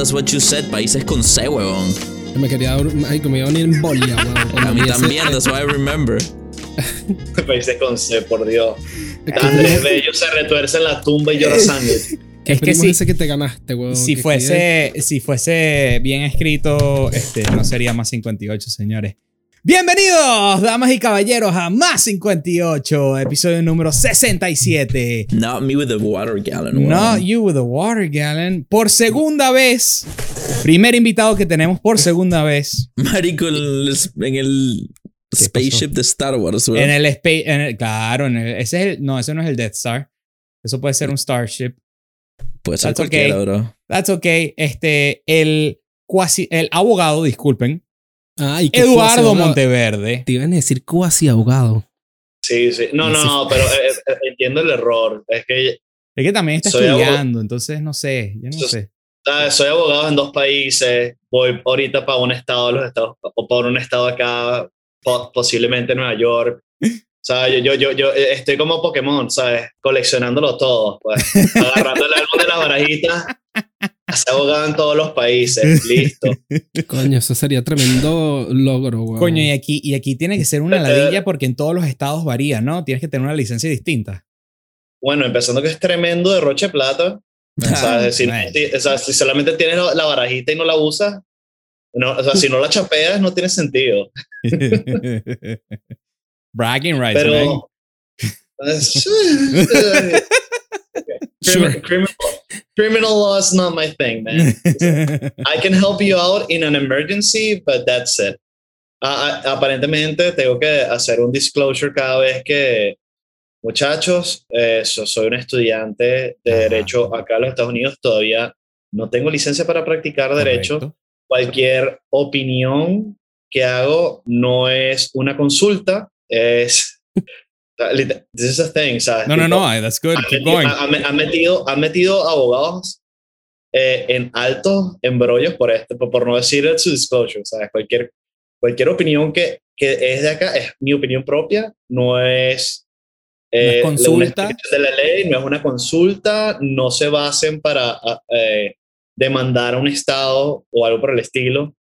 that's what you said. Países con C, huevón. Me quería ay, que me iba a venir en bolia, weón. A mí también, that's what I remember. Países con C, por Dios. Es que- Andrés Bello se retuerce en la tumba y llora sangre. ¿Qué Es que si, ese que te ganaste, weón? si, Que fuese, si fuese bien escrito, este, no sería más 58, señores. Bienvenidos, damas y caballeros, a Más 58, episodio número 67. Not me with the water gallon. Not you with a water gallon. Por segunda vez. Primer invitado que tenemos por segunda vez. Marico, en el, spaceship de Star Wars, huevón. En el space. Claro, en el- ese es el, no, ese no es el Death Star. Eso puede ser un Starship. Puede ser That's cualquiera, okay. bro. That's okay. Este, el cuasi, el abogado, disculpen, Ay, qué Eduardo. Monteverde. Te iban a decir cuasi abogado. Sí, sí. No, no, no, pero eh, eh, entiendo el error. Es que Es que también está abogado. estudiando, entonces no sé, yo no sé. ¿sabes? soy abogado en dos países. Voy ahorita para un estado de los Estados o para un estado acá, po- posiblemente Nueva York. O sea, yo, yo, yo, yo eh, estoy como Pokémon, ¿sabes? Coleccionándolo todo, pues. Agarrando el álbum de las barajitas. Se abogado en todos los países. Listo. Coño, eso sería tremendo logro, weón. Coño, y aquí, y aquí tiene que ser una ladilla porque en todos los estados varía, ¿no? Tienes que tener una licencia distinta. Bueno, empezando que es tremendo derroche de plata. O sea, si, si- o sea, si solamente tienes la barajita y no la usas, no, o sea, si no la chapeas, no tiene sentido. Bragging rights, man. Pero. Sure. criminal, criminal law is not my thing, man. I can help you out in an emergency, but that's it. Ah, ah, aparentemente tengo que hacer un disclosure cada vez que, muchachos, eh, so- soy un estudiante de Ajá. derecho acá en los Estados Unidos, todavía no tengo licencia para practicar derecho. Correcto. Cualquier opinión que hago no es una consulta, es... This is a thing, ¿sabes? No, no, Tipo, no, that's good. Keep metido, going. han- han metido, han metido abogados eh, en altos embrollos por esto, por, por no decir el su disclosure, ¿sabes? Cualquier, cualquier opinión que, que es de acá es mi opinión propia, no es, eh, No es consulta. de la ley, no es una consulta, no se basen para ah, eh, demandar a un Estado o algo por el estilo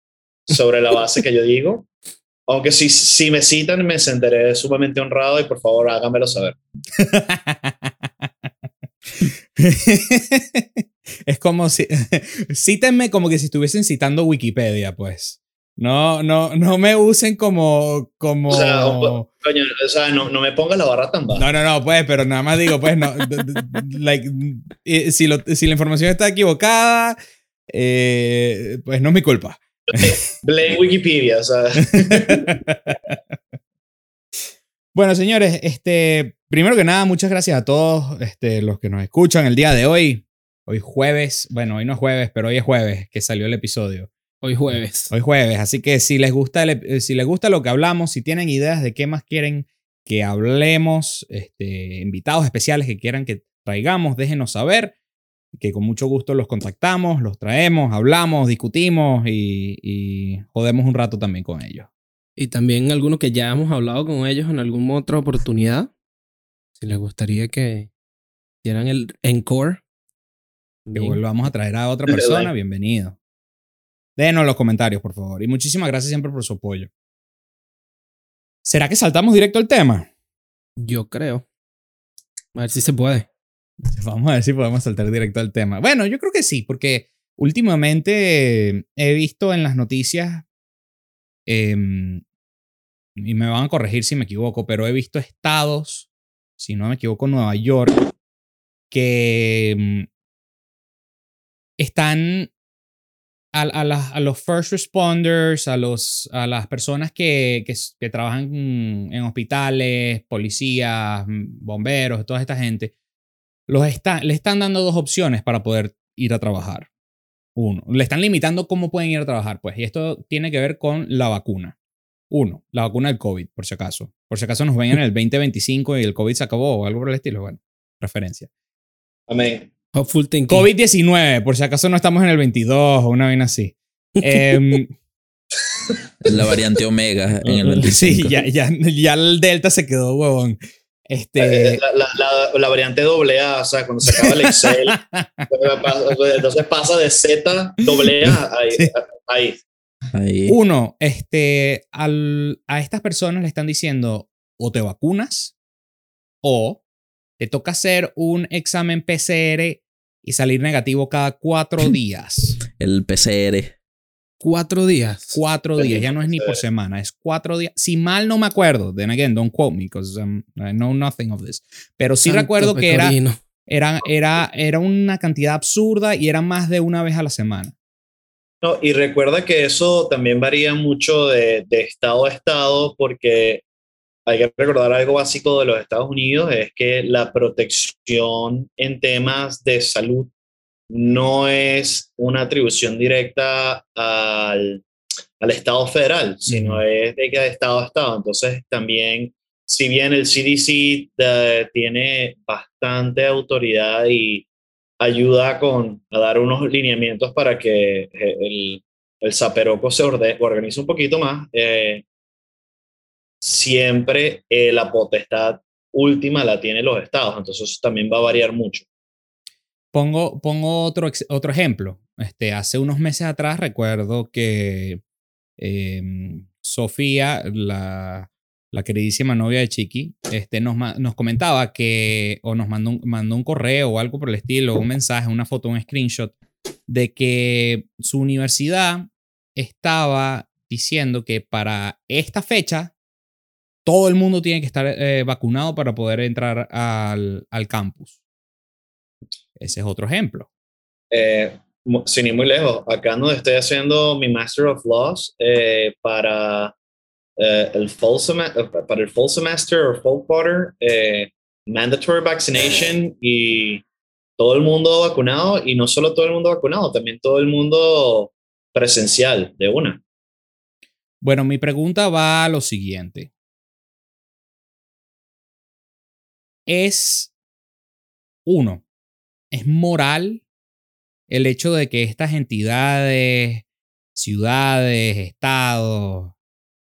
sobre la base que yo digo. Aunque si, si me citan, me sentiré sumamente honrado y por favor háganmelo saber. es como si. Cítenme como que si estuviesen citando Wikipedia, pues. No, no, no me usen como. como... O sea, o- coño, o sea, no, no me pongas la barra tan baja. No, no, no, pues, pero nada más digo, pues, no. like, si, lo- si la información está equivocada, eh, pues no es mi culpa. Blame Wikipedia, o sea. Bueno, señores, este, primero que nada, muchas gracias a todos este, los que nos escuchan el día de hoy. Hoy jueves, bueno, hoy no es jueves, pero hoy es jueves que salió el episodio. Hoy jueves. Hoy jueves, así que si les gusta, el eh, si les gusta lo que hablamos, si tienen ideas de qué más quieren que hablemos, este, invitados especiales que quieran que traigamos, déjenos saber, que con mucho gusto los contactamos, los traemos, hablamos, discutimos y, y jodemos un rato también con ellos. Y también algunos que ya hemos hablado con ellos en alguna otra oportunidad. Si les gustaría que dieran el encore. Que volvamos a traer a otra persona, bienvenido. Déjenos los comentarios, por favor. Y muchísimas gracias siempre por su apoyo. ¿Será que saltamos directo al tema? Yo creo. A ver si se puede. Vamos a ver si podemos saltar directo al tema. Bueno, yo creo que sí, porque últimamente he visto en las noticias, em, y me van a corregir si me equivoco, pero he visto estados, si no me equivoco, Nueva York, que em, están a, a las- a los first responders, a, los, a las personas que, que, que trabajan en hospitales, policías, bomberos, toda esta gente, los está, le están dando dos opciones para poder ir a trabajar. Uno, le están limitando cómo pueden ir a trabajar, pues, y esto tiene que ver con la vacuna. Uno, la vacuna del COVID, por si acaso. Por si acaso nos ven en el 2025 y el COVID se acabó o algo por el estilo. Bueno, referencia. Amén. Hopeful thinking. COVID-19, por si acaso no estamos en el 22 o una vaina así. Em, La variante Omega en el sí, 25. ya, ya, ya el Delta se quedó huevón. Este, Eh, La, la, la, la variante doble A, o sea, cuando se acaba el Excel, entonces pasa de Z doble A ahí. Sí. ahí. Ahí. Uno, este, al- a estas personas le están diciendo o te vacunas o te toca hacer un examen PCR y salir negativo cada cuatro días. El PCR. Cuatro días. Cuatro días, ya no es ni por semana, es cuatro días. Si mal no me acuerdo, then again, don't quote me because um, I know nothing of this. Pero sí Santo recuerdo que era, era, era, era una cantidad absurda y era más de una vez a la semana. No, y recuerda que eso también varía mucho de, de estado a estado, porque hay que recordar algo básico de los Estados Unidos, es que la protección en temas de salud no es una atribución directa al, al Estado federal, sino es de cada estado a estado. Entonces, también, si bien el CDC eh, tiene bastante autoridad y ayuda con, a dar unos lineamientos para que eh, el, el zaperoco se orde- organice un poquito más, eh, siempre eh, la potestad última la tienen los estados, entonces eso también va a variar mucho. Pongo, pongo otro, otro ejemplo. Este, hace unos meses atrás recuerdo que em, Sofía, la, la queridísima novia de Chiqui, este, nos, nos comentaba que, o nos mandó un, mandó un correo o algo por el estilo, un mensaje, una foto, un screenshot, de que su universidad estaba diciendo que para esta fecha todo el mundo tiene que estar eh, vacunado para poder entrar al, al campus. Ese es otro ejemplo. Eh, sin ir muy lejos, acá donde estoy haciendo mi Master of Laws eh, para, eh, el fall para el Fall Semester o Fall Quarter, mandatory vaccination y todo el mundo vacunado, y no solo todo el mundo vacunado, también todo el mundo presencial de una. Bueno, mi pregunta va a lo siguiente. Es, uno, ¿es moral el hecho de que estas entidades, ciudades, estados,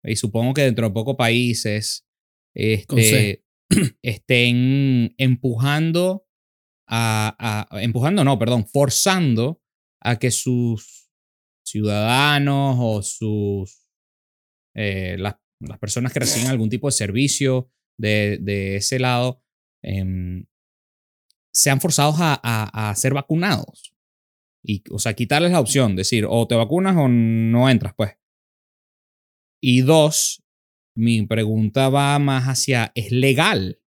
y supongo que dentro de pocos países, este, estén empujando a, a- empujando, no, perdón, forzando a que sus ciudadanos o sus eh, las, las personas que reciben algún tipo de servicio de, de ese lado em, sean forzados a, a- a ser vacunados. Y, o sea, quitarles la opción, decir, o te vacunas o no entras, pues. Y dos, mi pregunta va más hacia, ¿es legal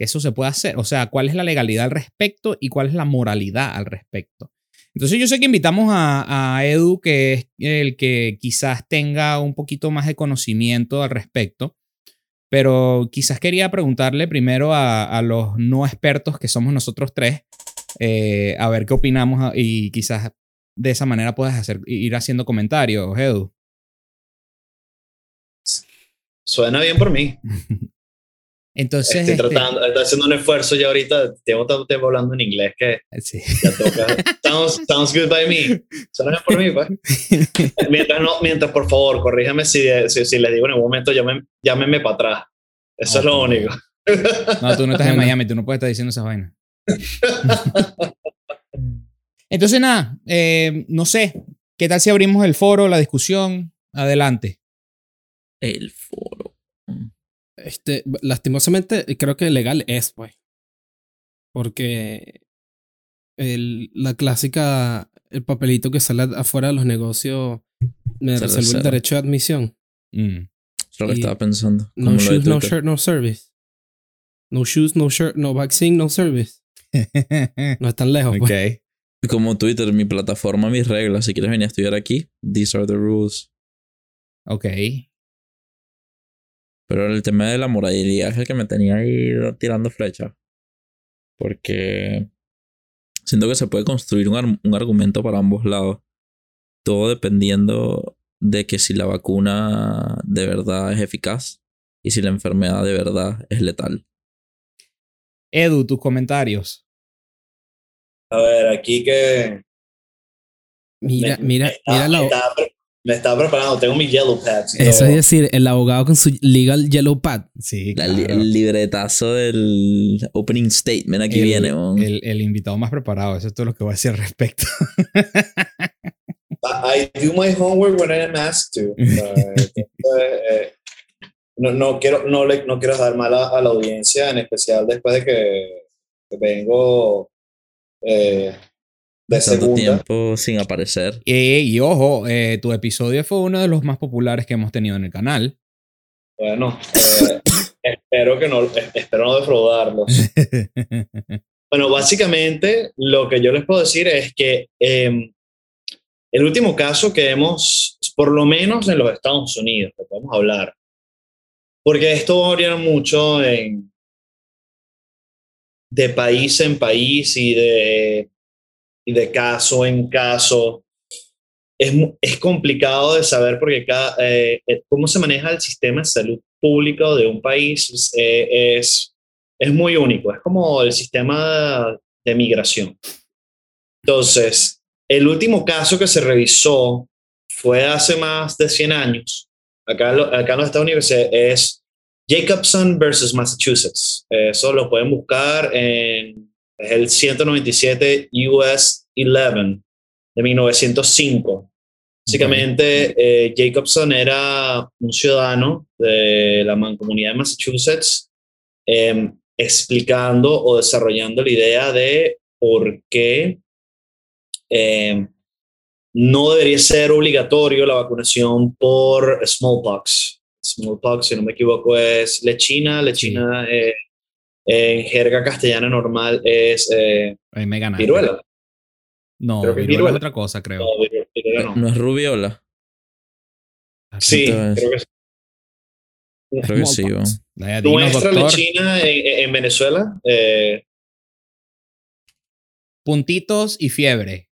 eso se puede hacer? O sea, ¿cuál es la legalidad al respecto y cuál es la moralidad al respecto? Entonces yo sé que invitamos a, a Edu, que es el que quizás tenga un poquito más de conocimiento al respecto, pero quizás quería preguntarle primero a, a los no expertos que somos nosotros tres, eh, a ver qué opinamos a- y quizás de esa manera puedas hacer, ir haciendo comentarios, Edu. Suena bien por mí. Entonces, Estoy este, estoy haciendo un esfuerzo ya ahorita. Tengo tanto tiempo hablando en inglés que sí. ya toca. sounds, sounds good by me. Suena por mí, pues. Mientras, no, mientras, por favor, corríjame si, si, si les digo en algún momento, llámenme, llámenme para atrás. Eso es lo único. No, tú no estás en. Miami, tú no puedes estar diciendo esa vaina. Entonces, nada, eh, no sé. ¿Qué tal si abrimos el foro, la discusión? Adelante. El foro. Este, lastimosamente, creo que legal es, güey. Porque el, la clásica, el papelito que sale afuera de los negocios me reserva el derecho de admisión. Mm. Es lo que Y estaba pensando. No shoes, no shirt, no service. No shoes, no shirt, no vaccine, no service. No es tan lejos, ok. pues. Como Twitter, mi plataforma, mis reglas. Si quieres venir a estudiar aquí, these are the rules. Ok. Pero el tema de la moralidad es el que me tenía ahí tirando flecha. Porque siento que se puede construir un, ar- un argumento para ambos lados. Todo dependiendo de que si la vacuna de verdad es eficaz y si la enfermedad de verdad es letal. Edu, tus comentarios. A ver, aquí que. Mira, me- mira, me estaba- mira la, Me estaba preparando, tengo mis yellow pads. y Eso es decir, el abogado con su legal yellow pad. Sí, li- claro. el libretazo del opening statement aquí el, viene, el, el invitado más preparado. Eso es todo lo que voy a decir al respecto. I do my homework when I am asked to. Eh, no, no, quiero, no, le, no quiero dar mal a, a la audiencia, en especial después de que, que vengo eh, de Tanto segunda. tiempo sin aparecer. Eh, y ojo, eh, tu episodio fue uno de los más populares que hemos tenido en el canal. Bueno, eh, espero que no, eh, espero no defraudarlos. Bueno, básicamente lo que yo les puedo decir es que eh, el último caso que hemos, por lo menos en los Estados Unidos, que podemos hablar, porque esto varía mucho en, de país en país y de, y de caso en caso. Es, es complicado de saber porque cada, eh, eh, cómo se maneja el sistema de salud público de un país eh, es, es muy único. Es como el sistema de migración. Entonces, el último caso que se revisó fue hace más de 100 años. Acá, acá en los Estados Unidos es Jacobson versus Massachusetts. Eso lo pueden buscar en es el 197 US 11 de 1905. Básicamente, eh, Jacobson era un ciudadano de la mancomunidad de Massachusetts eh, explicando o desarrollando la idea de por qué eh, no debería ser obligatorio la vacunación por smallpox. Smallpox, si no me equivoco, es lechina. Lechina eh, en jerga castellana normal es eh, Ahí me ganaste. viruela. No, Creo que es viruela es otra cosa, creo. No, viruela no. No es rubiola. Sí, Entonces- creo que sí. Creo que sí, dinos, Nuestra doctor. lechina en, en Venezuela, eh, Puntitos y fiebre.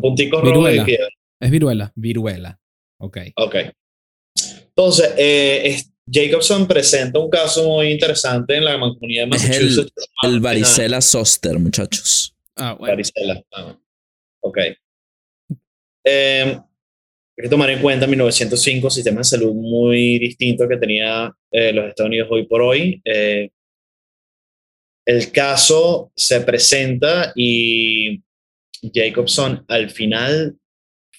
punticos rojos Viruela. y fiebre. Es viruela. Viruela. Ok. Ok. Entonces, eh, es- Jacobson presenta un caso muy interesante en la comunidad de Es el- Massachusetts. El varicela zoster, muchachos. Ah, bueno. Varicela. Ah, ok. Eh, hay que tomar en cuenta 1905, sistema de salud muy distinto que tenía eh, los Estados Unidos hoy por hoy. Eh, el caso se presenta y Jacobson al final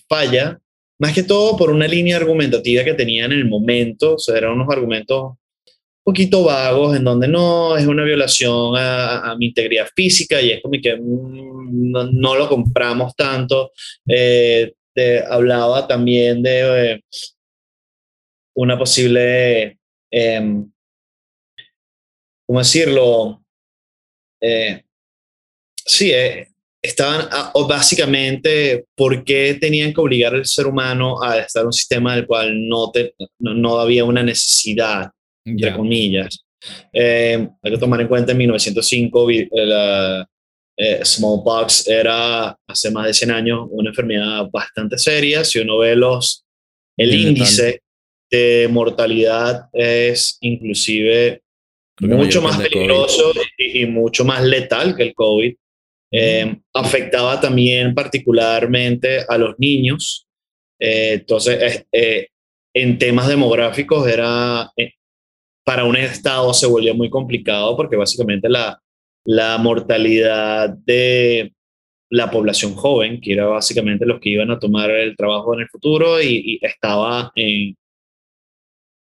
falla, más que todo por una línea argumentativa que tenía en el momento, o sea, eran unos argumentos un poquito vagos, en donde no es una violación a, mi integridad física y es como que mm, no, lo compramos tanto. Eh, te hablaba también de eh, una posible, em, ¿cómo decirlo? Eh, sí, eh, estaban ah, o básicamente, ¿por qué tenían que obligar al ser humano a estar en un sistema del cual no, te- no, no había una necesidad? entre Ya. comillas. Eh, hay que tomar en cuenta en 1905 vi- eh, la eh, smallpox era hace más de 100 años una enfermedad bastante seria. Si uno ve los, el Bien índice de mortalidad es inclusive mucho más peligroso y, y mucho más letal que el COVID. Eh, afectaba también particularmente a los niños. Eh, entonces, eh, en temas demográficos era, eh, para un estado se volvió muy complicado porque básicamente la, la mortalidad de la población joven, que era básicamente los que iban a tomar el trabajo en el futuro y, y estaba en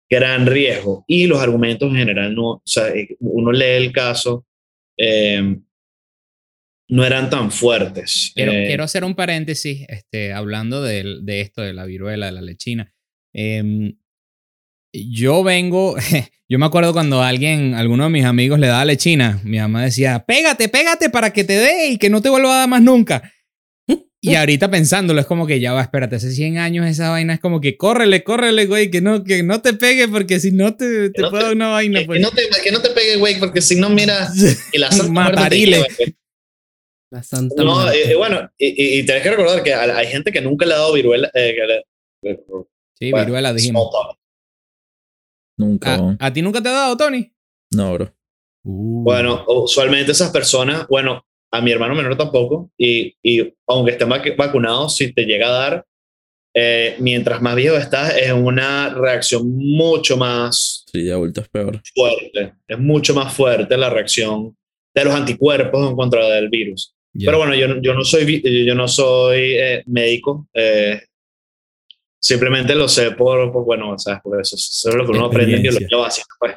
gran riesgo. Y los argumentos en general no, o sea, eh, uno lee el caso, eh, no eran tan fuertes. Quiero, Eh, quiero hacer un paréntesis, este, hablando de, esto, de la viruela, de la lechina. Em, yo vengo, yo me acuerdo cuando alguien, alguno de mis amigos le daba lechina, mi mamá decía, pégate, pégate para que te dé y que no te vuelva a dar más nunca. Y ahorita pensándolo, es como que ya va, espérate, hace 100 años esa vaina es como que córrele, córrele, güey, que no, que no te pegue porque si no te, te no puedo te- una vaina. que, Pues. que no te, que no te pegue, güey, porque si no, mira, y la Santa Muerte te Matarile. lleva. La santa No, eh, eh, bueno, y, y, y tenés que recordar que hay gente que nunca le ha dado viruela. eh, que le- Sí, bueno, viruela dijimos. Nunca. ¿A, ti nunca te ha dado, Tony? No, bro. Uh. Bueno, usualmente esas personas, bueno, a mi hermano menor tampoco, y, y aunque estén vac- vacunados, si te llega a dar, eh, mientras más viejo estás, es una reacción mucho más Sí, de adulto es peor. fuerte. Es mucho más fuerte la reacción de los anticuerpos en contra del virus. Ya. Pero bueno, yo, no- yo no soy, yo no soy eh, médico. eh, simplemente lo sé por, por, bueno, ¿sabes? Por eso, eso es lo que uno aprende en biología básica. Pues.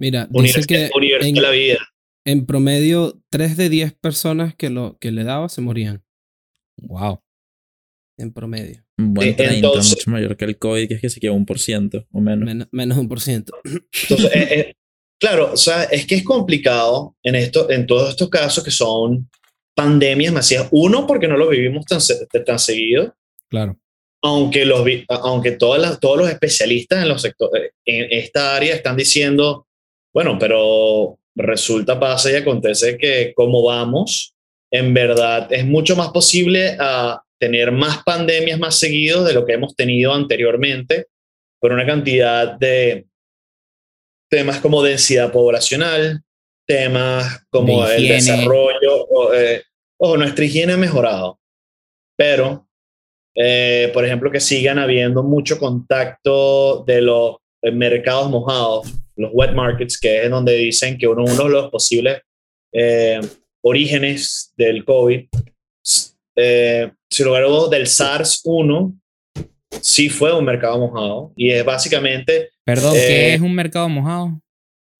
Mira, dice que en, la vida. en promedio 3 de 10 personas que, lo, que le daba se morían. Wow. En promedio. Un buen Sí, 30, entonces- mucho mayor que el COVID, que es que se queda un por ciento o menos. Menos, menos un por ciento. Entonces, eh, eh, claro, o sea, es que es complicado en, esto, en todos estos casos que son pandemias masivas. Uno, porque no lo vivimos tan, tan seguido, Claro. aunque, los, aunque todas las- todos los especialistas en, los sectores, en esta área están diciendo, bueno, pero resulta, pasa y acontece que como vamos, en verdad es mucho más posible a tener más pandemias más seguidos de lo que hemos tenido anteriormente, por una cantidad de temas como densidad poblacional, temas como De el desarrollo, o, eh, ojo, nuestra higiene ha mejorado, pero eh, por ejemplo, que sigan habiendo mucho contacto de los eh, mercados mojados, los wet markets, que es donde dicen que uno, uno de los posibles eh, orígenes del COVID, eh, sin lugar a dudas, del SARS-1, sí fue un mercado mojado. Y es básicamente, Perdón, Eh, ¿qué es un mercado mojado?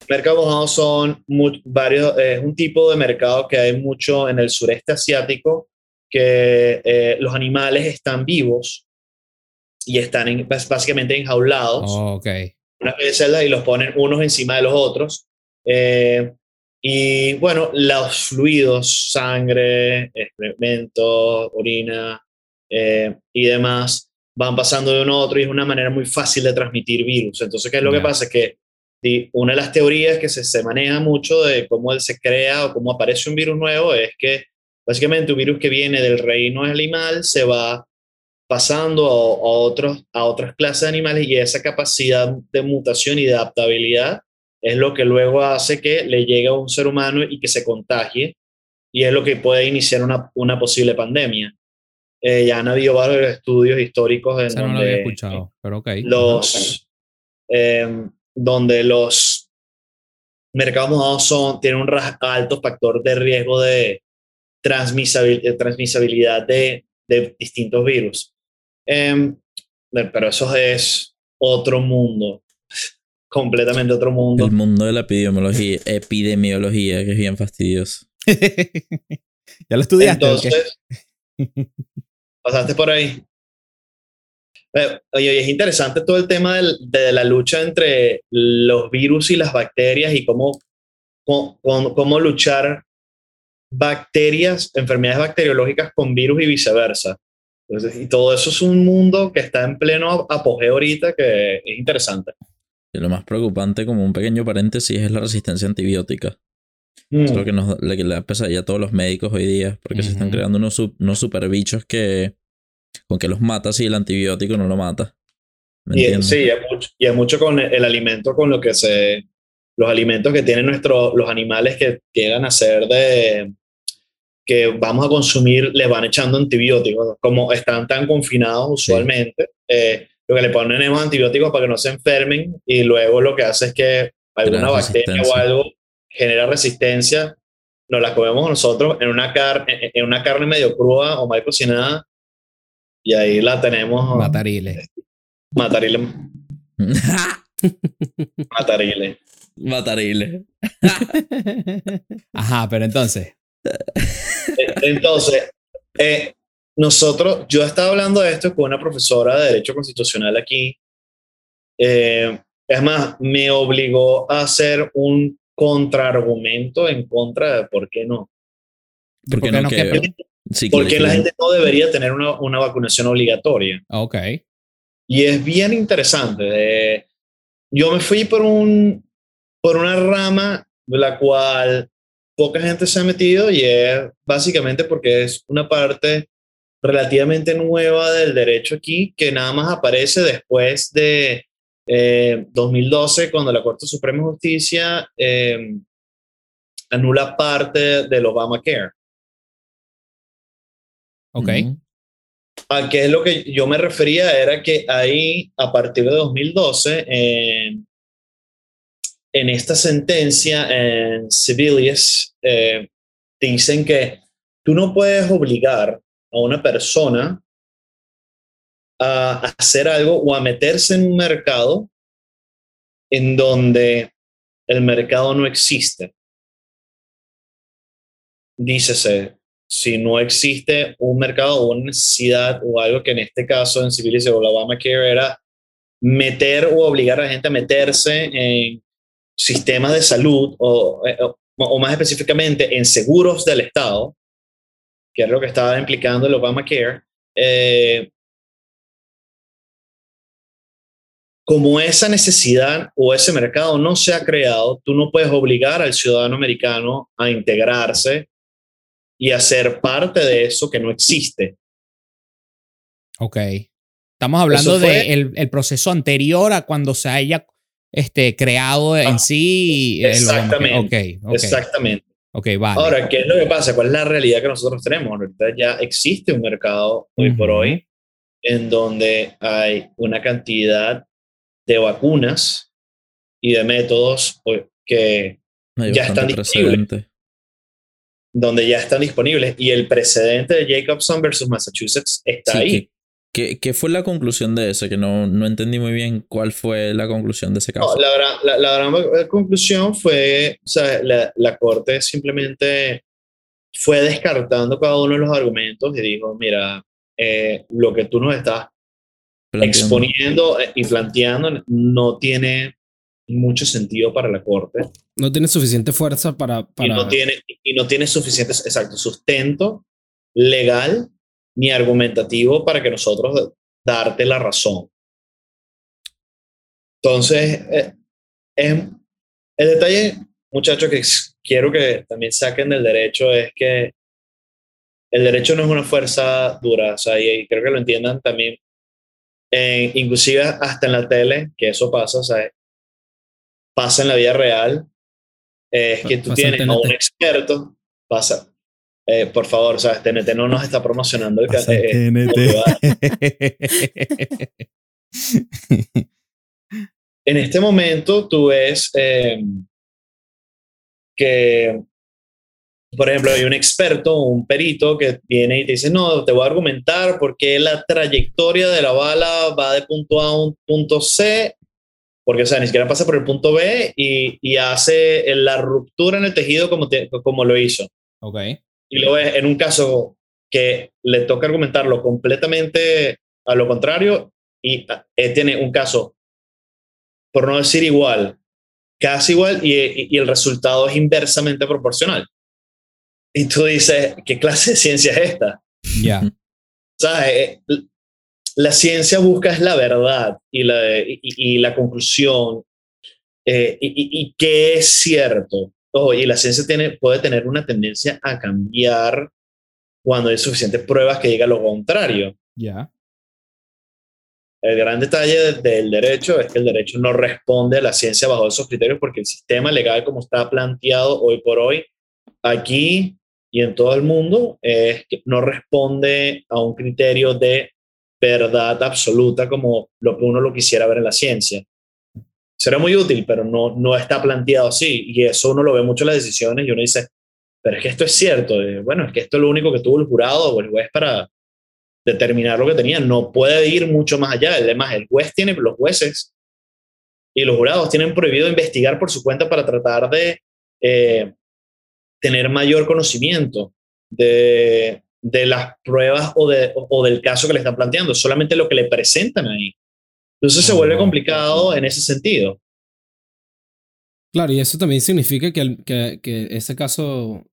Mercados mojados son varios, es un tipo de mercado que hay mucho en el sureste asiático, que eh, los animales están vivos y están en- básicamente enjaulados Oh, ok. una celda y los ponen unos encima de los otros. Eh, y bueno, los fluidos, sangre, excrementos, orina eh, y demás, van pasando de uno a otro y es una manera muy fácil de transmitir virus. Entonces, ¿qué es lo que pasa? Que di- una de las teorías que se, se maneja mucho de cómo él se crea o cómo aparece un virus nuevo es que básicamente un virus que viene del reino animal se va pasando a, a otros, a otras clases de animales y esa capacidad de mutación y de adaptabilidad es lo que luego hace que le llegue a un ser humano y que se contagie y es lo que puede iniciar una, una posible pandemia. Eh, ya han habido varios estudios históricos en Esa no lo había donde escuchado, pero ok. los, eh, donde los mercados mojados son, tienen un alto factor de riesgo de, transmisabil- transmisibilidad de, de distintos virus. Em, pero eso es otro mundo, completamente otro mundo. El mundo de la epidemiología, epidemiología, que es bien fastidioso. ¿Ya lo estudiaste? o qué? Entonces, pasaste por ahí. Eh, Oye, es interesante todo el tema del- de la lucha entre los virus y las bacterias y cómo, cómo, cómo- luchar bacterias, enfermedades bacteriológicas con virus y viceversa. Entonces, y todo eso es un mundo que está en pleno apogeo ahorita que es interesante. Y lo más preocupante, como un pequeño paréntesis, es la resistencia antibiótica. Mm. Es lo que nos le, le da pesadilla a todos los médicos hoy día, porque se están creando unos, unos super bichos que con que los mata si el antibiótico no lo mata. ¿Me Y, entiendes? sí, y es mucho, y es mucho con el, el alimento, con lo que se. Los alimentos que tienen nuestros los animales que llegan a ser de. que vamos a consumir, les van echando antibióticos. Como están tan confinados usualmente, eh, lo que le ponen es antibióticos para que no se enfermen y luego lo que hace es que alguna bacteria o algo genera resistencia. Nos la comemos nosotros en una, car en- en una carne medio cruda o mal cocinada y ahí la tenemos. Matarile. Matarile. Matarile. Matarile. Ajá, pero entonces. Eh, Entonces, eh, nosotros, yo estaba hablando de esto con una profesora de Derecho Constitucional aquí. Eh, es más, me obligó a hacer un contraargumento en contra de por qué no. ¿Por qué no? qué? Que- sí, Porque que- la gente no debería tener una, una vacunación obligatoria. Ok. Y es bien interesante. eh, yo me fui por, un, por una rama de la cual poca gente se ha metido y es básicamente porque es una parte relativamente nueva del derecho aquí que nada más aparece después de eh, 2012 cuando la Corte Suprema de Justicia eh, anula parte del Obamacare. Ok. A qué es lo que yo me refería era que ahí, a partir de 2012, en, en esta sentencia en Civilius, eh, dicen que tú no puedes obligar a una persona a hacer algo o a meterse en un mercado en donde el mercado no existe. Dícese, si no existe un mercado o una necesidad o algo que en este caso en Civilis o Obamacare era meter o obligar a la gente a meterse en sistemas de salud o, o, o más específicamente en seguros del Estado, que es lo que estaba implicando el Obamacare, eh, como esa necesidad o ese mercado no se ha creado, tú no puedes obligar al ciudadano americano a integrarse y a ser parte de eso que no existe. Ok. Estamos hablando del de el proceso anterior a cuando se haya este, creado en Ah, sí. exactamente, Obamacare. Ok, ok. Exactamente. Ok, vale. Ahora, ¿qué es lo que pasa? ¿Cuál es la realidad que nosotros tenemos? Ahorita ya existe un mercado hoy por hoy en donde hay una cantidad de vacunas y de métodos pues, que Hay Ya están disponibles. Donde ya están disponibles y el precedente de Jacobson versus Massachusetts está Sí, ahí. ¿qué, qué, fue la conclusión de eso? Que no, no entendí muy bien cuál fue la conclusión de ese caso. No, la, gran, la, la gran conclusión fue, o sea, la, la corte simplemente fue descartando cada uno de los argumentos y dijo, mira, eh, lo que tú nos estás Planteando. exponiendo eh, y planteando no tiene mucho sentido para la corte. No tiene suficiente fuerza para... y para... no tiene y no tiene suficiente exacto sustento legal ni argumentativo para que nosotros darte la razón. Entonces eh, es, el detalle muchachos que quiero que también saquen del derecho es que el derecho no es una fuerza dura o sea y, y creo que lo entiendan también. En- inclusive hasta en la tele que eso pasa o sea pasa en la vida real eh, es que tú pasa tienes a un TNT. experto pasa eh, por favor, ¿sabes? TNT no nos está promocionando el Pasa en eh, TNT. En este momento tú ves eh, que, por ejemplo, hay un experto, un perito que viene y te dice, no, te voy a argumentar por qué la trayectoria de la bala va de punto A a un punto C, porque, o sea, ni siquiera pasa por el punto B y, y hace la ruptura en el tejido como, te- como lo hizo. Ok. y lo ves en un caso que le toca argumentarlo completamente a lo contrario y eh, tiene un caso, por no decir igual, casi igual y, y- y el resultado es inversamente proporcional. Y tú dices, ¿qué clase de ciencia es esta? Ya. O sea, eh, la ciencia busca es la verdad y la, y, la conclusión eh, y, y- qué es cierto. Y la ciencia tiene, puede tener una tendencia a cambiar cuando hay suficientes pruebas que digan lo contrario. Ya. El gran detalle de- del derecho es que el derecho no responde a la ciencia bajo esos criterios porque el sistema legal como está planteado hoy por hoy, aquí y en todo el mundo, es que no responde a un criterio de verdad absoluta como lo que uno lo quisiera ver en la ciencia. Será muy útil, pero no, no está planteado así. Y eso uno lo ve mucho en las decisiones y uno dice, pero es que esto es cierto. Eh, Bueno, es que esto es lo único que tuvo el jurado o el juez para determinar lo que tenía. No puede ir mucho más allá. Además, el juez tiene, los jueces y los jurados tienen prohibido investigar por su cuenta para tratar de eh, tener mayor conocimiento de, de las pruebas o, de, o del caso que le están planteando, solamente lo que le presentan ahí. Entonces se Oh, vuelve complicado en ese sentido. Claro, y eso también significa que, el- que, que ese caso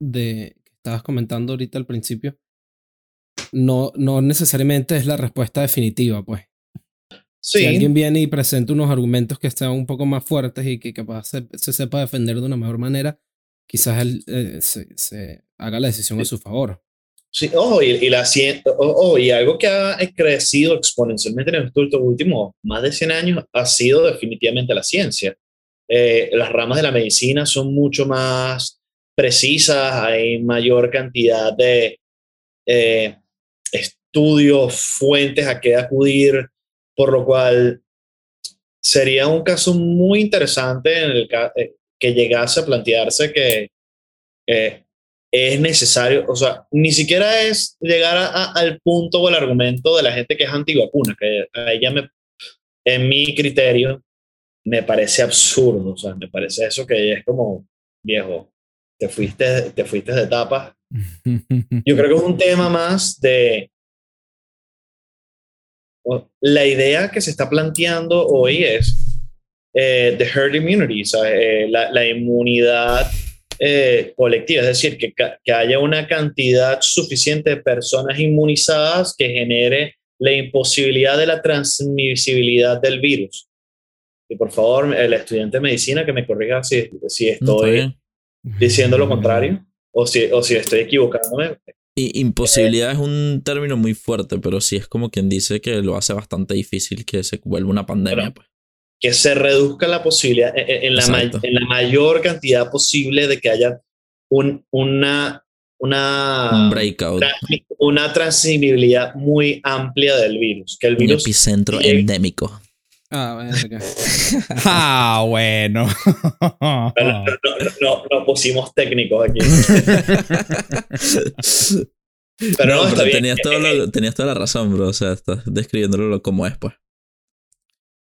de que estabas comentando ahorita al principio no, no necesariamente es la respuesta definitiva, pues. Sí, Si alguien viene y presenta unos argumentos que sean un poco más fuertes y que capaz se, se sepa defender de una mejor manera, quizás él eh, se, se haga la decisión a su favor. Sí, ojo, y, y algo que ha crecido exponencialmente en estos últimos más de 100 años ha sido definitivamente la ciencia. Eh, las ramas de la medicina son mucho más precisas, hay mayor cantidad de eh, estudios, fuentes a qué acudir, por lo cual sería un caso muy interesante en el eh, que llegase a plantearse que es necesario, o sea, ni siquiera es llegar al punto o el argumento de la gente que es antivacuna, que a ella me, en mi criterio, me parece absurdo, o sea, me parece eso que es como, viejo, te fuiste, te fuiste de etapa. Yo creo que es un tema más de la idea que se está planteando hoy es eh, the herd immunity, eh, la, la, inmunidad eh, colectiva, es decir, que, que, haya una cantidad suficiente de personas inmunizadas que genere la imposibilidad de la transmisibilidad del virus. Y por favor, el estudiante de medicina que me corrija si, si estoy diciendo lo contrario o si, o si estoy equivocándome. Y imposibilidad es un término muy fuerte, pero sí es como quien dice que lo hace bastante difícil que se vuelva una pandemia. pues. Que se reduzca la posibilidad, eh, eh, en, la, en la mayor cantidad posible de que haya un, una, una, un breakout. una transmisibilidad muy amplia del virus. Que el virus un epicentro endémico. Ah, ah, bueno. no, no, pusimos técnicos aquí. pero no, tenías, todo tenías toda la razón, bro. O sea, estás describiéndolo como es, pues.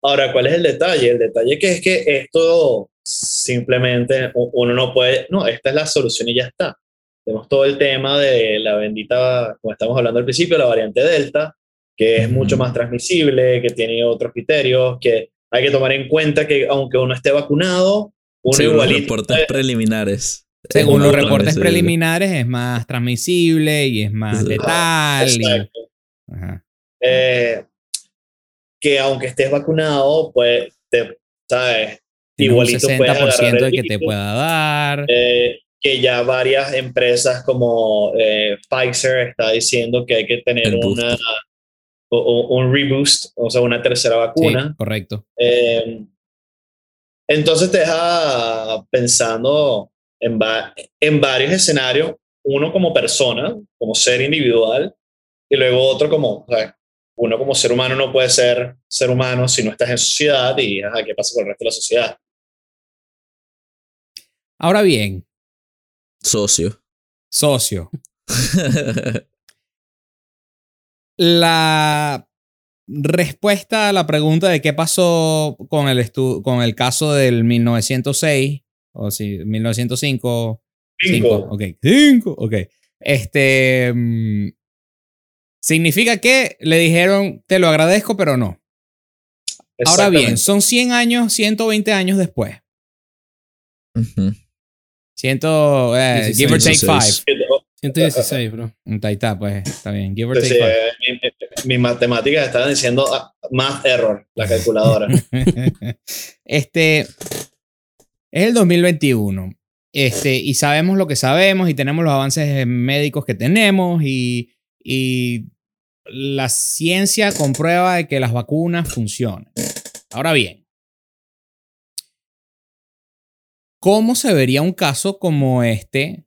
Ahora, ¿cuál es el detalle? El detalle que es que esto simplemente uno no puede, no, esta es la solución y ya está. Tenemos todo el tema de la bendita, como estamos hablando al principio, la variante Delta, que es mucho más transmisible, que tiene otros criterios, que hay que tomar en cuenta que aunque uno esté vacunado, uno Según los reportes preliminares. Según los reportes preliminares es más transmisible y es más letal. Eh, que aunque estés vacunado, pues, te, ¿sabes? Igualito un 60% de que te pueda dar. Eh, que ya varias empresas como eh, Pfizer está diciendo que hay que tener una un reboost, o sea, una tercera vacuna. correcto. Eh, entonces te deja pensando en, en varios escenarios, uno como persona, como ser individual, y luego otro como, o sea, uno como ser humano no puede ser ser humano si no estás en sociedad y, ajá, ¿qué pasa con el resto de la sociedad? Ahora bien. Socio. Socio. La respuesta a la pregunta de qué pasó con el, con el caso del 1906, o si, 1905. 5. Ok, 5. Ok. Este. Significa que le dijeron, te lo agradezco, pero no. Ahora bien, son 100 años, 120 años después. Ciento, eh, give or take 5. 116, bro. Ahí está, pues, está bien. Give or take eh, Mis matemáticas estaban diciendo ah, más error, la calculadora. este es el 2021. Este, y sabemos lo que sabemos y tenemos los avances médicos que tenemos y, y la ciencia comprueba de que las vacunas funcionan. Ahora bien, ¿cómo se vería un caso como este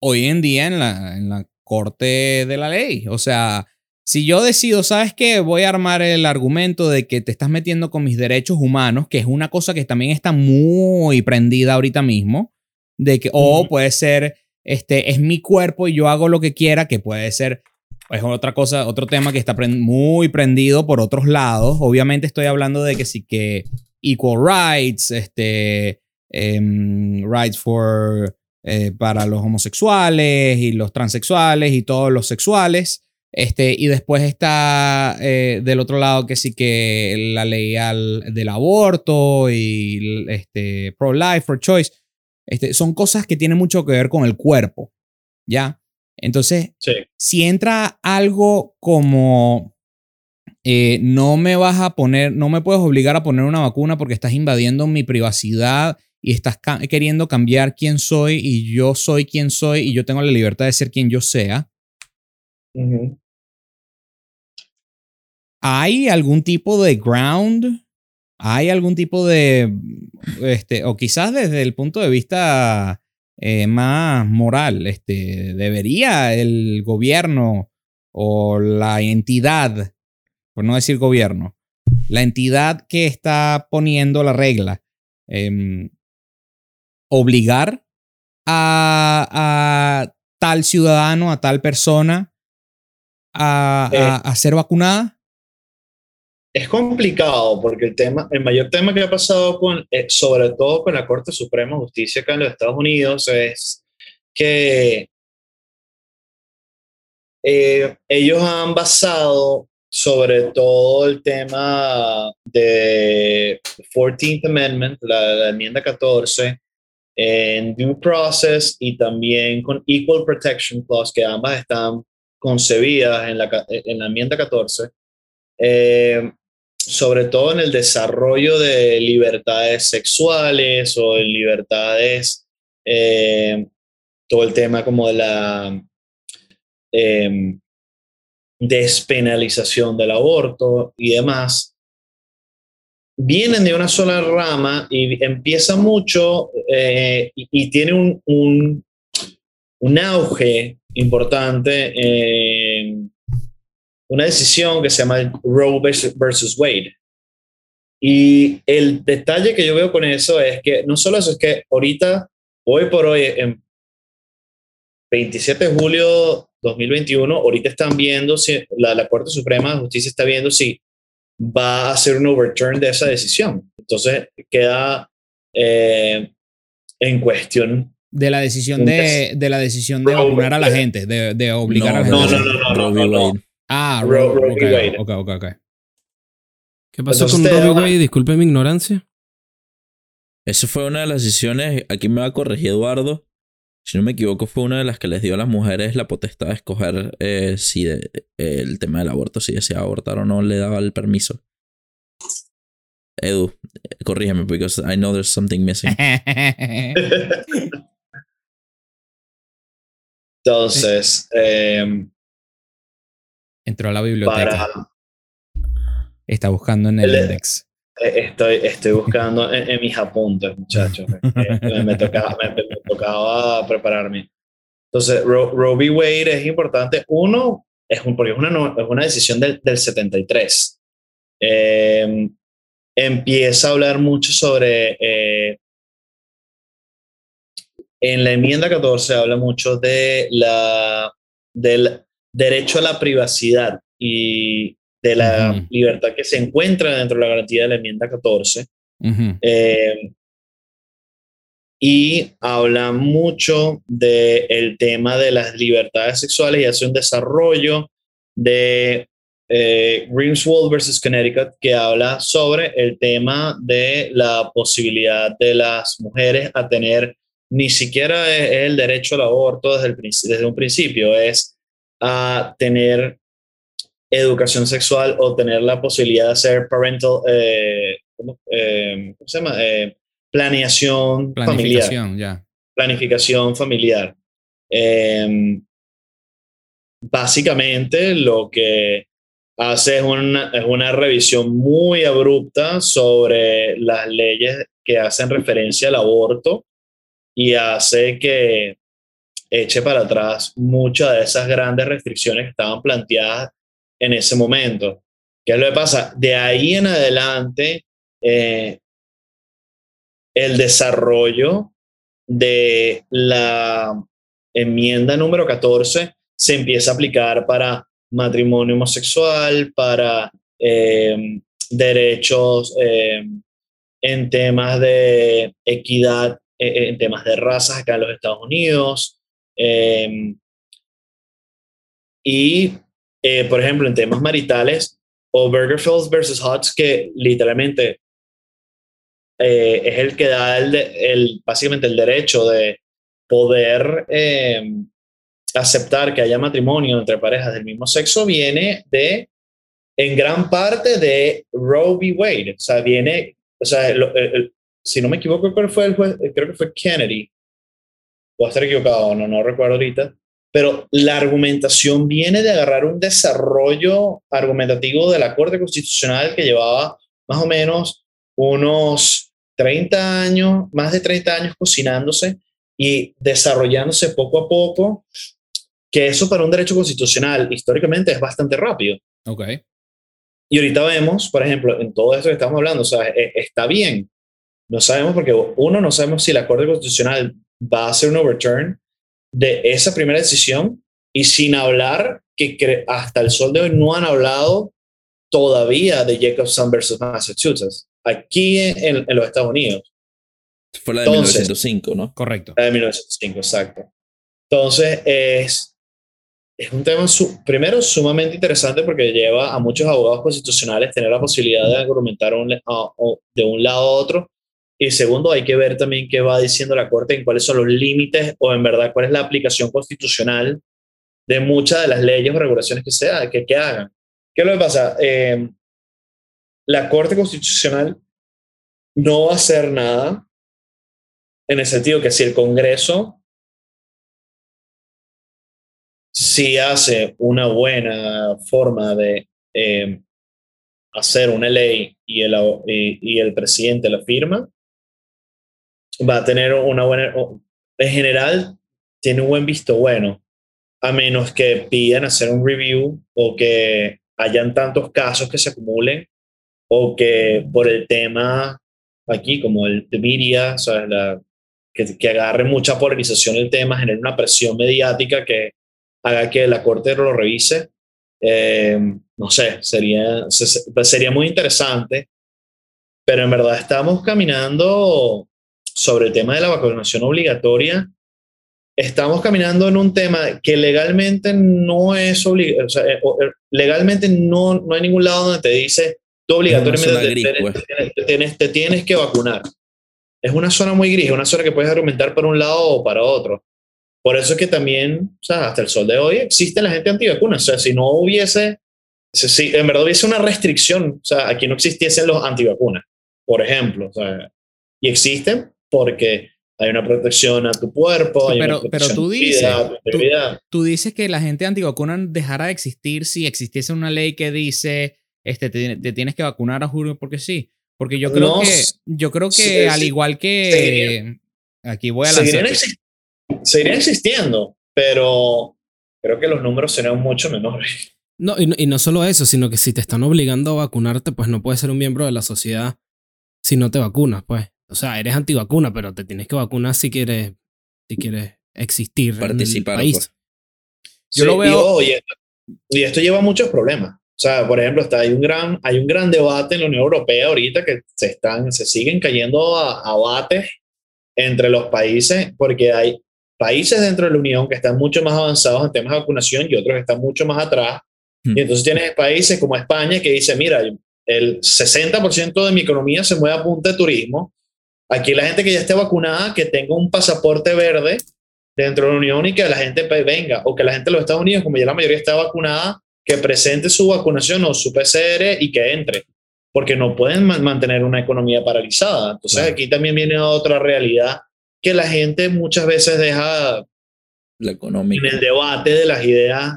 hoy en día en la, en la corte de la ley. O sea, si yo decido, ¿sabes qué? Voy a armar el argumento de que te estás metiendo con mis derechos humanos, que es una cosa que también está muy prendida ahorita mismo, de que, o puede ser, este, es mi cuerpo y yo hago lo que quiera, que puede ser, es otra cosa, otro tema que está muy prendido por otros lados. Obviamente estoy hablando de que sí que equal rights, este, em, rights for eh, para los homosexuales y los transexuales y todos los sexuales. Este, y después está eh, del otro lado que sí que la ley del aborto y este, pro-life, pro-choice. Este, son cosas que tienen mucho que ver con el cuerpo, ¿ya? Entonces, si entra algo como eh, no me vas a poner, no me puedes obligar a poner una vacuna porque estás invadiendo mi privacidad y estás queriendo cambiar quién soy y yo soy quien soy y yo tengo la libertad de ser quien yo sea. ¿Hay algún tipo de ground? ¿Hay algún tipo de, este, o quizás desde el punto de vista eh, más moral, este, debería el gobierno o la entidad, por no decir gobierno, la entidad que está poniendo la regla, em, obligar a, a, tal ciudadano, a tal persona a, Eh. a- a ser vacunada? Es complicado porque el tema, el mayor tema que ha pasado con, eh, sobre todo con la Corte Suprema de Justicia acá en los Estados Unidos es que eh, ellos han basado sobre todo el tema de 14th Amendment, la, la enmienda 14, en due process y también con equal protection clause, que ambas están concebidas en la, en la enmienda 14. eh, sobre todo en el desarrollo de libertades sexuales o en libertades, eh, todo el tema como de la eh, despenalización del aborto y demás, vienen de una sola rama y empieza mucho eh, y, y tiene un, un, auge importante una decisión que se llama Roe versus- versus Wade. Y el detalle que yo veo con eso es que no solo eso, es que ahorita, hoy por hoy, en 27 de julio 2021, ahorita están viendo si la, la Corte Suprema de Justicia está viendo si va a hacer un overturn de esa decisión. Entonces queda eh, en cuestión. De la decisión de, de la decisión de vacunar a la gente, de, de obligar a la no, gente. no, no, no, no, v. no. Ah, Roe- Roe, Roe ok, v. Wade. ok, ok, ok. ¿Qué pasó Entonces con Robbie Wade? Disculpe mi ignorancia. Esa fue una de las decisiones, aquí me va a corregir Eduardo, si no me equivoco, fue una de las que les dio a las mujeres la potestad de escoger eh, si de- eh, el tema del aborto, si deseaba abortar o no, le daba el permiso. Edu, corrígeme, because I know there's something missing. Entonces, eh, Entró a la biblioteca. para, Está buscando en el El- index. eh, estoy, estoy buscando en, en mis apuntes, muchachos. Eh, me, me tocaba, me- me tocaba prepararme. Entonces, Ro- Roe v. Wade es importante. Uno, es, un, porque es, una, es una decisión del, del 73. Eh, empieza a hablar mucho sobre... eh, en la enmienda 14 habla mucho de la, del derecho a la privacidad y de la Ujú. libertad que se encuentra dentro de la garantía de la enmienda 14. Ujú. Eh, y habla mucho del tema de las libertades sexuales y hace un desarrollo de eh, Greenswald versus Connecticut que habla sobre el tema de la posibilidad de las mujeres a tener ni siquiera el derecho al aborto desde, el, desde un principio, es a tener educación sexual o tener la posibilidad de hacer parental, eh, ¿cómo, eh, ¿cómo se llama? Eh, planeación familiar Planificación, ya. planificación familiar. Eh, básicamente lo que hace es una, es una revisión muy abrupta sobre las leyes que hacen referencia al aborto y hace que eche para atrás muchas de esas grandes restricciones que estaban planteadas en ese momento. ¿Qué es lo que pasa? De ahí en adelante, eh, el desarrollo de la enmienda número 14 se empieza a aplicar para matrimonio homosexual, para eh, derechos eh, en temas de equidad, en temas de razas acá en los Estados Unidos. Eh, y, eh, por ejemplo, en temas maritales, o Burgerfields versus Hutch, que literalmente eh, es el que da el, el- básicamente el derecho de poder eh, aceptar que haya matrimonio entre parejas del mismo sexo, viene de, en gran parte, de Roe v. Wade. O sea, viene, o sea, el- el- si no me equivoco, creo que fue el juez, creo que fue Kennedy. Puedo estar equivocado, no, no recuerdo ahorita. Pero la argumentación viene de agarrar un desarrollo argumentativo de la Corte Constitucional que llevaba más o menos unos 30 años, más de 30 años cocinándose y desarrollándose poco a poco que eso para un derecho constitucional históricamente es bastante rápido. Ok. Y ahorita vemos, por ejemplo, en todo esto que estamos hablando, o sea, e- está bien. No sabemos porque uno no sabemos si la Corte Constitucional va a hacer un overturn de esa primera decisión y sin hablar que hasta el sol de hoy no han hablado todavía de Jacobson versus Massachusetts aquí en, en los Estados Unidos. Fue la de Entonces- 1905, ¿no? Correcto. La de 1905, exacto. Entonces, es, es un tema, su- primero, sumamente interesante porque lleva a muchos abogados constitucionales tener la posibilidad de argumentar un- a- o- de un lado a otro. Y segundo, hay que ver también qué va diciendo la Corte en cuáles son los límites o en verdad cuál es la aplicación constitucional de muchas de las leyes o regulaciones que, sea, que, que hagan. ¿Qué es lo que pasa? Eh, la Corte Constitucional no va a hacer nada en el sentido que si el Congreso si hace una buena forma de eh, hacer una ley y el, y el presidente la firma, va a tener una buena, en general, tiene un buen visto bueno, a menos que pidan hacer un review o que hayan tantos casos que se acumulen o que por el tema aquí, como el de media, ¿sabes? La, que, que agarre mucha polarización el tema, genere una presión mediática que haga que la corte lo revise. Eh, no sé, sería, se- se- pues sería muy interesante, pero en verdad estamos caminando sobre el tema de la vacunación obligatoria. Estamos caminando en un tema que legalmente no es obligatorio, sea, eh, eh, legalmente no, no hay ningún lado donde te dice tú obligatoriamente te, pues. te tienes- te tienes- te tienes que vacunar. Es una zona muy gris, una zona que puedes argumentar para un lado o para otro. Por eso es que también, o sea, hasta el sol de hoy existe la gente antivacuna. O sea, si no hubiese, si, si en verdad hubiese una restricción, o sea, aquí no existiesen los antivacunas, por ejemplo. O sea, y existen porque hay una protección a tu cuerpo, hay Pero- una pero protección tú a tu dices, vida, tú-. Tú dices que la gente antivacuna dejará de existir si existiese una ley que dice este, te, te tienes que vacunar a juro porque sí. Porque yo creo No, que, yo creo que sí, al igual que. seguirían- Aquí voy a Seguirían, lanzar. exi- seguirían existiendo, pero creo que los números serían mucho menores. No, y no, y no solo eso, sino que si te están obligando a vacunarte, pues no puedes ser un miembro de la sociedad si no te vacunas, pues. O sea, eres antivacuna, pero te tienes que vacunar si quieres, si quieres existir Participar, en el país. pues. Yo lo y, veo- ojo, y, esto, y esto lleva a muchos problemas. O sea, por ejemplo, está, hay, un gran, hay un gran debate en la Unión Europea ahorita que se, están, se siguen cayendo a, a bates entre los países porque hay países dentro de la Unión que están mucho más avanzados en temas de vacunación y otros que están mucho más atrás. Hmm. Y entonces tienes países como España que dice, mira, el 60% de mi economía se mueve a punta de turismo. Aquí la gente que ya esté vacunada, que tenga un pasaporte verde dentro de la Unión y que la gente pues, venga, o que la gente de los Estados Unidos, como ya la mayoría está vacunada, que presente su vacunación o su PCR y que entre, porque no pueden ma- mantener una economía paralizada. Entonces Claro. aquí también viene otra realidad que la gente muchas veces deja La económica. en el debate de las ideas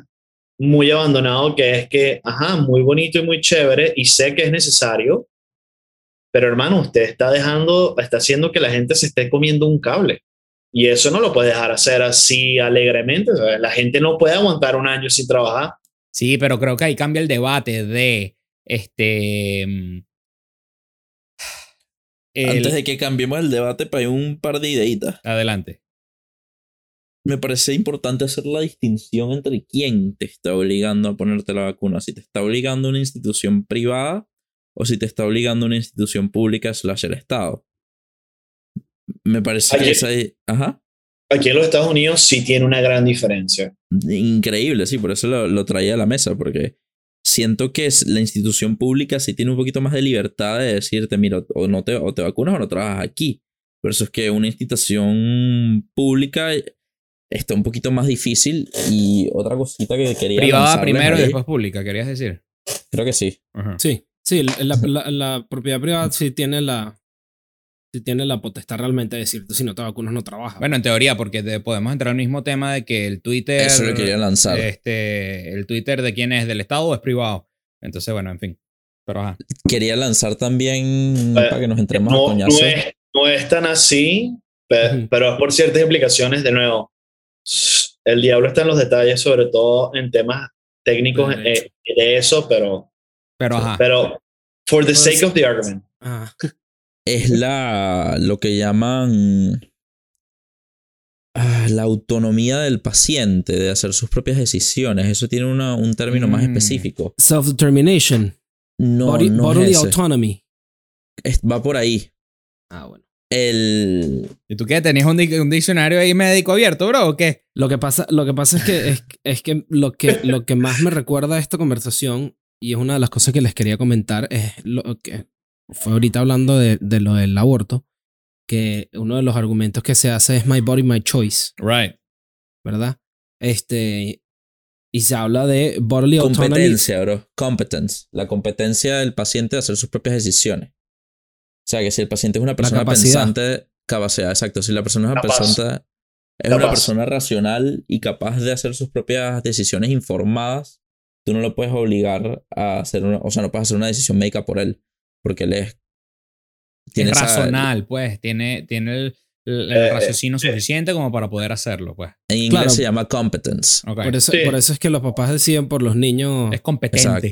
muy abandonado, que es que, ajá, muy bonito y muy chévere, y sé que es necesario, pero hermano, usted está dejando, está haciendo que la gente se esté comiendo un cable. Y eso no lo puede dejar hacer así alegremente. ¿sabes? La gente no puede aguantar un año sin trabajar. Sí, pero creo que ahí cambia el debate de este. mm, el- Antes de que cambiemos el debate, para un par de ideitas. Adelante. Me parece importante hacer la distinción entre quién te está obligando a ponerte la vacuna. Si te está obligando una institución privada o si te está obligando una institución pública slash el Estado. Me parece que esa es... Ajá. Aquí en los Estados Unidos sí tiene una gran diferencia. Increíble, sí, por eso lo, lo traía a la mesa, porque siento que es, la institución pública sí tiene un poquito más de libertad de decirte, mira, o, no te, o te vacunas o no trabajas aquí. Versus que una institución pública está un poquito más difícil. Y otra cosita que quería Privada primero y después pública, querías decir. Creo que sí. Ajá. Sí, sí, la, la- la propiedad privada sí tiene la, sí tiene la potestad realmente de decirte si no te vacunas no trabajas. Bueno, en teoría, porque te- podemos entrar al mismo tema de que el Twitter. Eso lo quería lanzar. Este, el Twitter de quién es, del Estado o es privado. Entonces, bueno, en fin. Pero ajá. Quería lanzar también, para que nos entremos a No, no, coñazo. es, no es tan así, pero es por ciertas implicaciones, de nuevo. el diablo está en los detalles, sobre todo en temas técnicos De eh, de eso, pero, Pero ajá. pero for the sake of the argument. Ah, Es la lo que llaman ah, la autonomía del paciente de hacer sus propias decisiones. Eso tiene una- un término más Mm. específico. Self-determination. No, Body- no bodily es ese. autonomy. Es- va por ahí. Ah, bueno. El ¿Y tú qué? ¿Tenías un, dic- un diccionario ahí médico abierto, bro? ¿O qué? Lo que pasa, lo que, pasa es que, es, es que, lo que lo que más me recuerda a esta conversación, y es una de las cosas que les quería comentar, es lo que fue ahorita hablando de, de lo del aborto, que uno de los argumentos que se hace es my body, my choice, Right. ¿verdad? Este, y se habla de bodily autonomy. competencia, bro. Competence. La competencia del paciente de hacer sus propias decisiones. O sea, que si el paciente es una persona pensante, capacidad, exacto. Si la persona es una persona es una persona racional y capaz de hacer sus propias decisiones informadas, tú no lo puedes obligar a hacer una, o sea, no puedes hacer una decisión médica por él, porque él es tiene es esa- racional, pues. Tiene, tiene el, el- el Eh, raciocinio suficiente como para poder hacerlo, pues. en inglés Claro. se llama competence. Por eso, Sí. por eso es que los papás deciden por los niños. Es competente.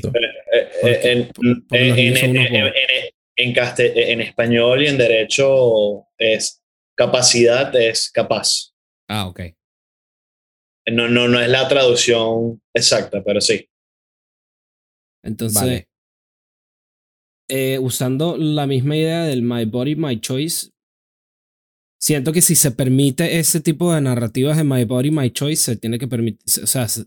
Eh, eh, en español y en derecho es capacidad es capaz. Ah, ok. No, no, no es la traducción exacta, pero sí. Entonces, Vale. eh, usando la misma idea del My Body, My Choice, siento que si se permite ese tipo de narrativas de My Body, My Choice, se tiene que permitir, o sea, se-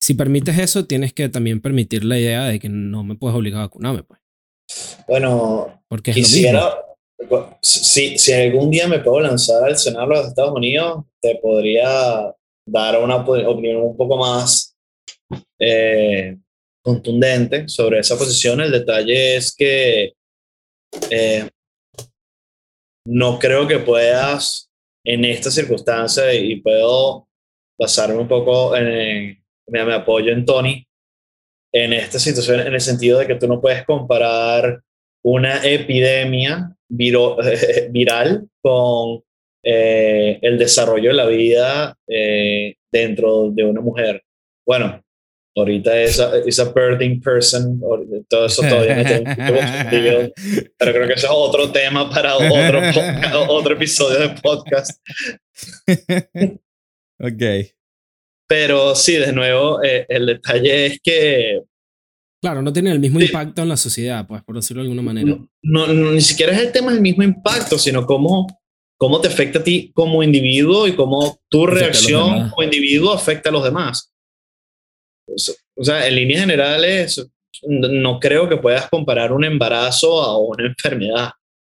si permites eso, tienes que también permitir la idea de que no me puedes obligar a vacunarme, pues, Bueno, porque es lo mismo. quisiera, si, si algún día me puedo lanzar al Senado de los Estados Unidos, te podría dar una op- opinión un poco más eh, contundente sobre esa posición. El detalle es que eh, no creo que puedas en esta circunstancia y puedo basarme un poco en, me, apoyo en Tony en esta situación en el sentido de que tú no puedes comparar una epidemia viral con eh, el desarrollo de la vida eh, dentro de una mujer. Bueno, ahorita es a, es a birthing person, or- todo eso todavía no tengo pero creo que eso es otro tema para otro, podcast- otro episodio de podcast. ok. Pero sí, de nuevo, eh, el detalle es que Claro, no tiene el mismo Sí. impacto en la sociedad, pues, por decirlo de alguna manera. no, no- ni siquiera es el tema del mismo impacto, sino cómo, cómo te afecta a ti como individuo y cómo tu Afecta reacción como individuo afecta a los demás. O sea- en líneas generales, no creo que puedas comparar un embarazo a una enfermedad.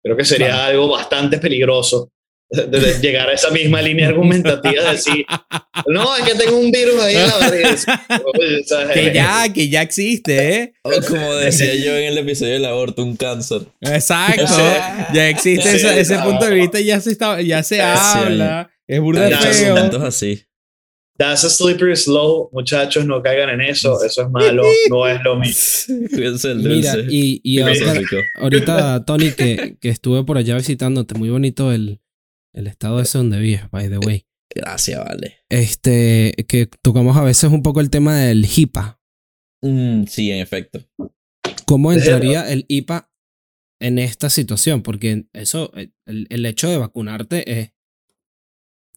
Creo que sería Claro. algo bastante peligroso de, de llegar a esa misma línea argumentativa de decir, no, es que tengo un virus ahí en la barriga. Que ya, que ya existe, ¿eh? O como decía yo en el episodio del aborto, un cáncer. Exacto. Sí. Ya existe Sí, ese, ese punto de vista, ya se, está, ya se habla. Es burda sí. feo. así. That's a slippery slope, muchachos, no caigan en eso, eso es malo, no es lo mismo. Mira, y, y ahorita, Tony, que, que estuve por allá visitándote, muy bonito el, el estado ese donde vives, by the way. Gracias, vale. Este, que tocamos a veces un poco el tema del HIPAA. Mm, sí, en efecto. ¿Cómo entraría el IPA en esta situación? Porque eso, el, el hecho de vacunarte es,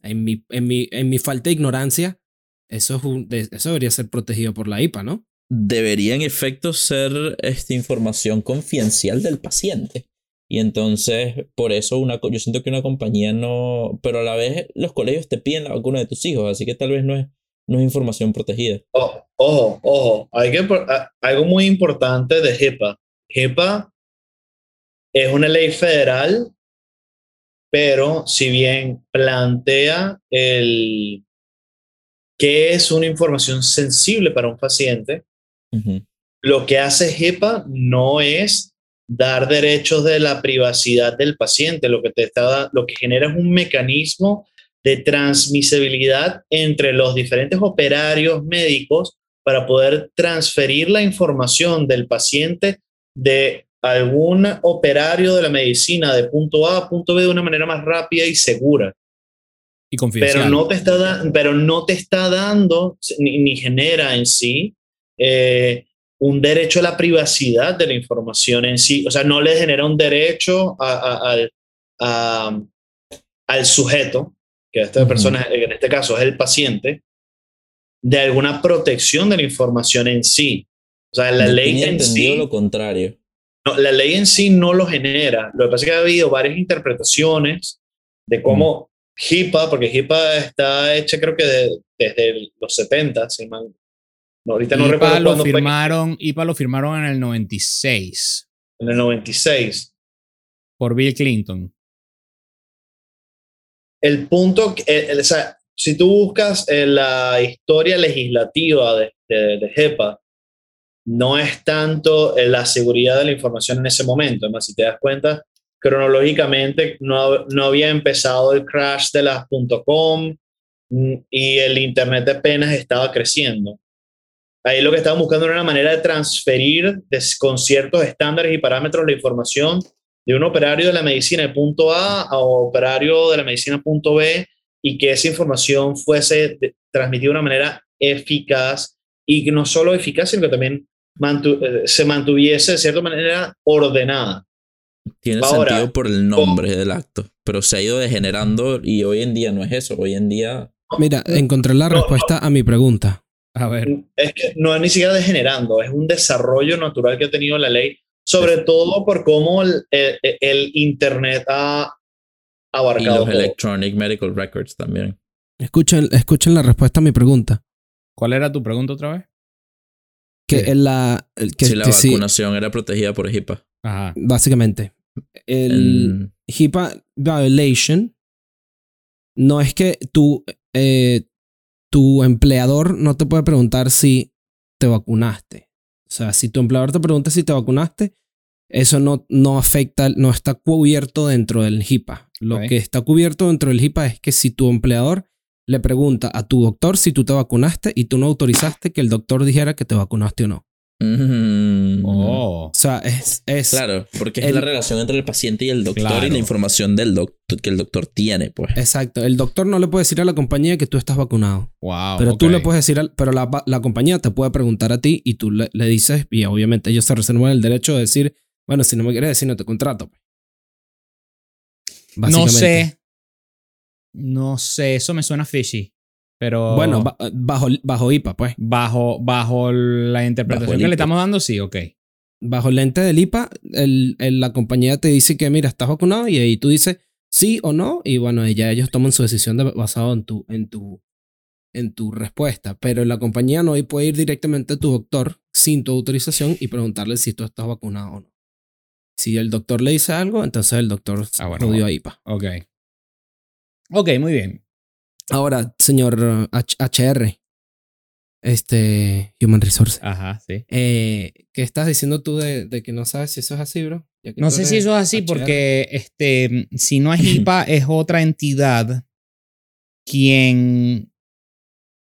en mi, en mi, en mi falta de ignorancia, eso, es un- eso debería ser protegido por la IPA, ¿no? Debería en efecto ser esta información confidencial del paciente. Y entonces, por eso una, yo siento que una compañía no... Pero a la vez los colegios te piden la vacuna de tus hijos, así que tal vez no es, no es información protegida. Ojo, ojo, hay que, algo muy importante de HIPAA. HIPAA es una ley federal, pero si bien plantea el qué es una información sensible para un paciente, lo que hace HIPAA no es dar derechos de la privacidad del paciente, lo que te está lo que genera es un mecanismo de transmisibilidad entre los diferentes operarios médicos para poder transferir la información del paciente de algún operario de la medicina de punto A a punto B de una manera más rápida y segura. Y confidencial. pero no te está, da- pero no te está dando ni, ni genera en sí eh, un derecho a la privacidad de la información en sí. O sea, no le genera un derecho a- a- al- a- al sujeto, que esta Ujú. persona en este caso es el paciente, de alguna protección de la información en sí. O sea, la Yo ley en sí lo contrario. No, la ley en sí no lo genera. Lo que pasa es que ha habido varias interpretaciones de cómo HIPAA, porque HIPAA está hecha creo que de- desde los 70, si mal- no, ahorita no recuerdo lo cuándo fue, firmaron, IPA lo firmaron en el 96 en el 96. por Bill Clinton. El punto, que- eh, eh, o sea, si tú buscas eh, la historia legislativa de, de, de HIPAA, no es tanto eh, la seguridad de la información en ese momento. Además, si te das cuenta, cronológicamente no, no había empezado el crash de las .com mm, y el Internet apenas estaba creciendo. Ahí lo que estaban buscando era una manera de transferir des- con ciertos estándares y parámetros la información de un operario de la medicina de punto A a operario de la medicina punto B y que esa información fuese de- transmitida de una manera eficaz y no solo eficaz, sino que también mantu- eh, se mantuviese de cierta manera ordenada. Tiene Ahora, sentido por el nombre del acto, pero se ha ido degenerando y hoy en día no es eso. Hoy en día Mira, encontré la No, respuesta a mi pregunta. A ver. Es que no es ni siquiera degenerando, es un desarrollo natural que ha tenido la ley, sobre todo por cómo el, el- el Internet ha y abarcado los todo. Electronic Medical Records también. Escuchen, escuchen la respuesta a mi pregunta. ¿Cuál era tu pregunta otra vez? Que Sí. en la, que, si la que sí, vacunación era protegida por HIPAA. Ajá. básicamente, el El- HIPAA violation no es que tu, eh, tu empleador no te puede preguntar si te vacunaste. O sea, si tu empleador te pregunta si te vacunaste, eso no, no afecta, no está cubierto dentro del HIPAA. Lo que está cubierto dentro del HIPAA es que si tu empleador le pregunta a tu doctor si tú te vacunaste y tú no autorizaste que el doctor dijera que te vacunaste o no. Mm. Oh. O sea, es... es Claro, porque es el- la relación entre el paciente y el doctor y la información del doctor que el doctor tiene, pues. Exacto. El doctor no le puede decir a la compañía que tú estás vacunado. Wow. Pero tú le puedes decir, al- pero la, la compañía te puede preguntar a ti y tú le, le dices, y obviamente ellos se reservan el derecho de decir, bueno, si no me quieres decir, no te contrato. pues". No sé. No sé, eso me suena fishy. Pero. Bueno, ba- bajo, bajo IPA, pues. bajo, bajo la interpretación Bajo que le estamos dando, sí, ok. Bajo el lente del IPA, el, el- la compañía te dice que, mira, estás vacunado y ahí tú dices sí o no. Y bueno, ya ellos toman su decisión de- basado en tu, en, tu, en tu respuesta. Pero la compañía no puede ir directamente a tu doctor sin tu autorización y preguntarle si tú estás vacunado o no. Si el doctor le dice algo, entonces el doctor Ah, bueno, jodió bueno. a IPA. Ok. Ok, muy bien. Ahora, señor H- HR, este, Human Resources, Ajá, sí. eh, ¿qué estás diciendo tú de, de que no sabes si eso es así, bro? No sé si eso es así HR. porque este, si no es IPA, es otra entidad quien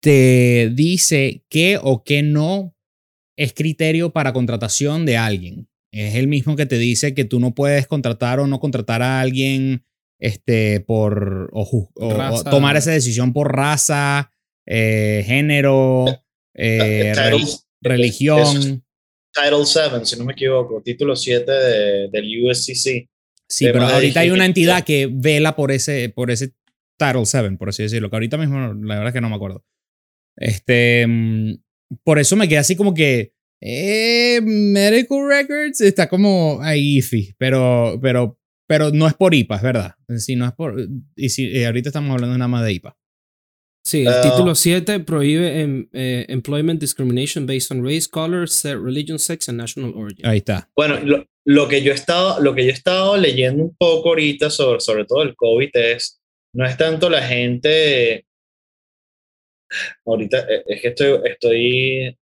te dice qué o qué no es criterio para contratación de alguien. Es el mismo que te dice que tú no puedes contratar o no contratar a alguien este, por o, o- o tomar esa decisión por raza, eh, género, eh, Title- reli- religión. es- Title 7, si no me equivoco, título 7 de- del USCC. Sí, pero ahorita hay una entidad que vela por ese, por ese Title 7, por así decirlo, que ahorita mismo la verdad es que no me acuerdo. Este, mm, por eso me quedé así como que, eh, Medical Records está como ahí pero, pero, pero no es por IPA, es verdad. Si no es por, y si eh, ahorita estamos hablando nada más de IPA. Sí, el Ah. título 7 prohíbe em, eh, employment discrimination based on race, color, religion, sex and national origin. Ahí está. Bueno, lo, lo que yo he estado, lo que yo he estado leyendo un poco ahorita sobre, sobre todo el COVID es, no es tanto la gente, ahorita eh, es que estoy, estoy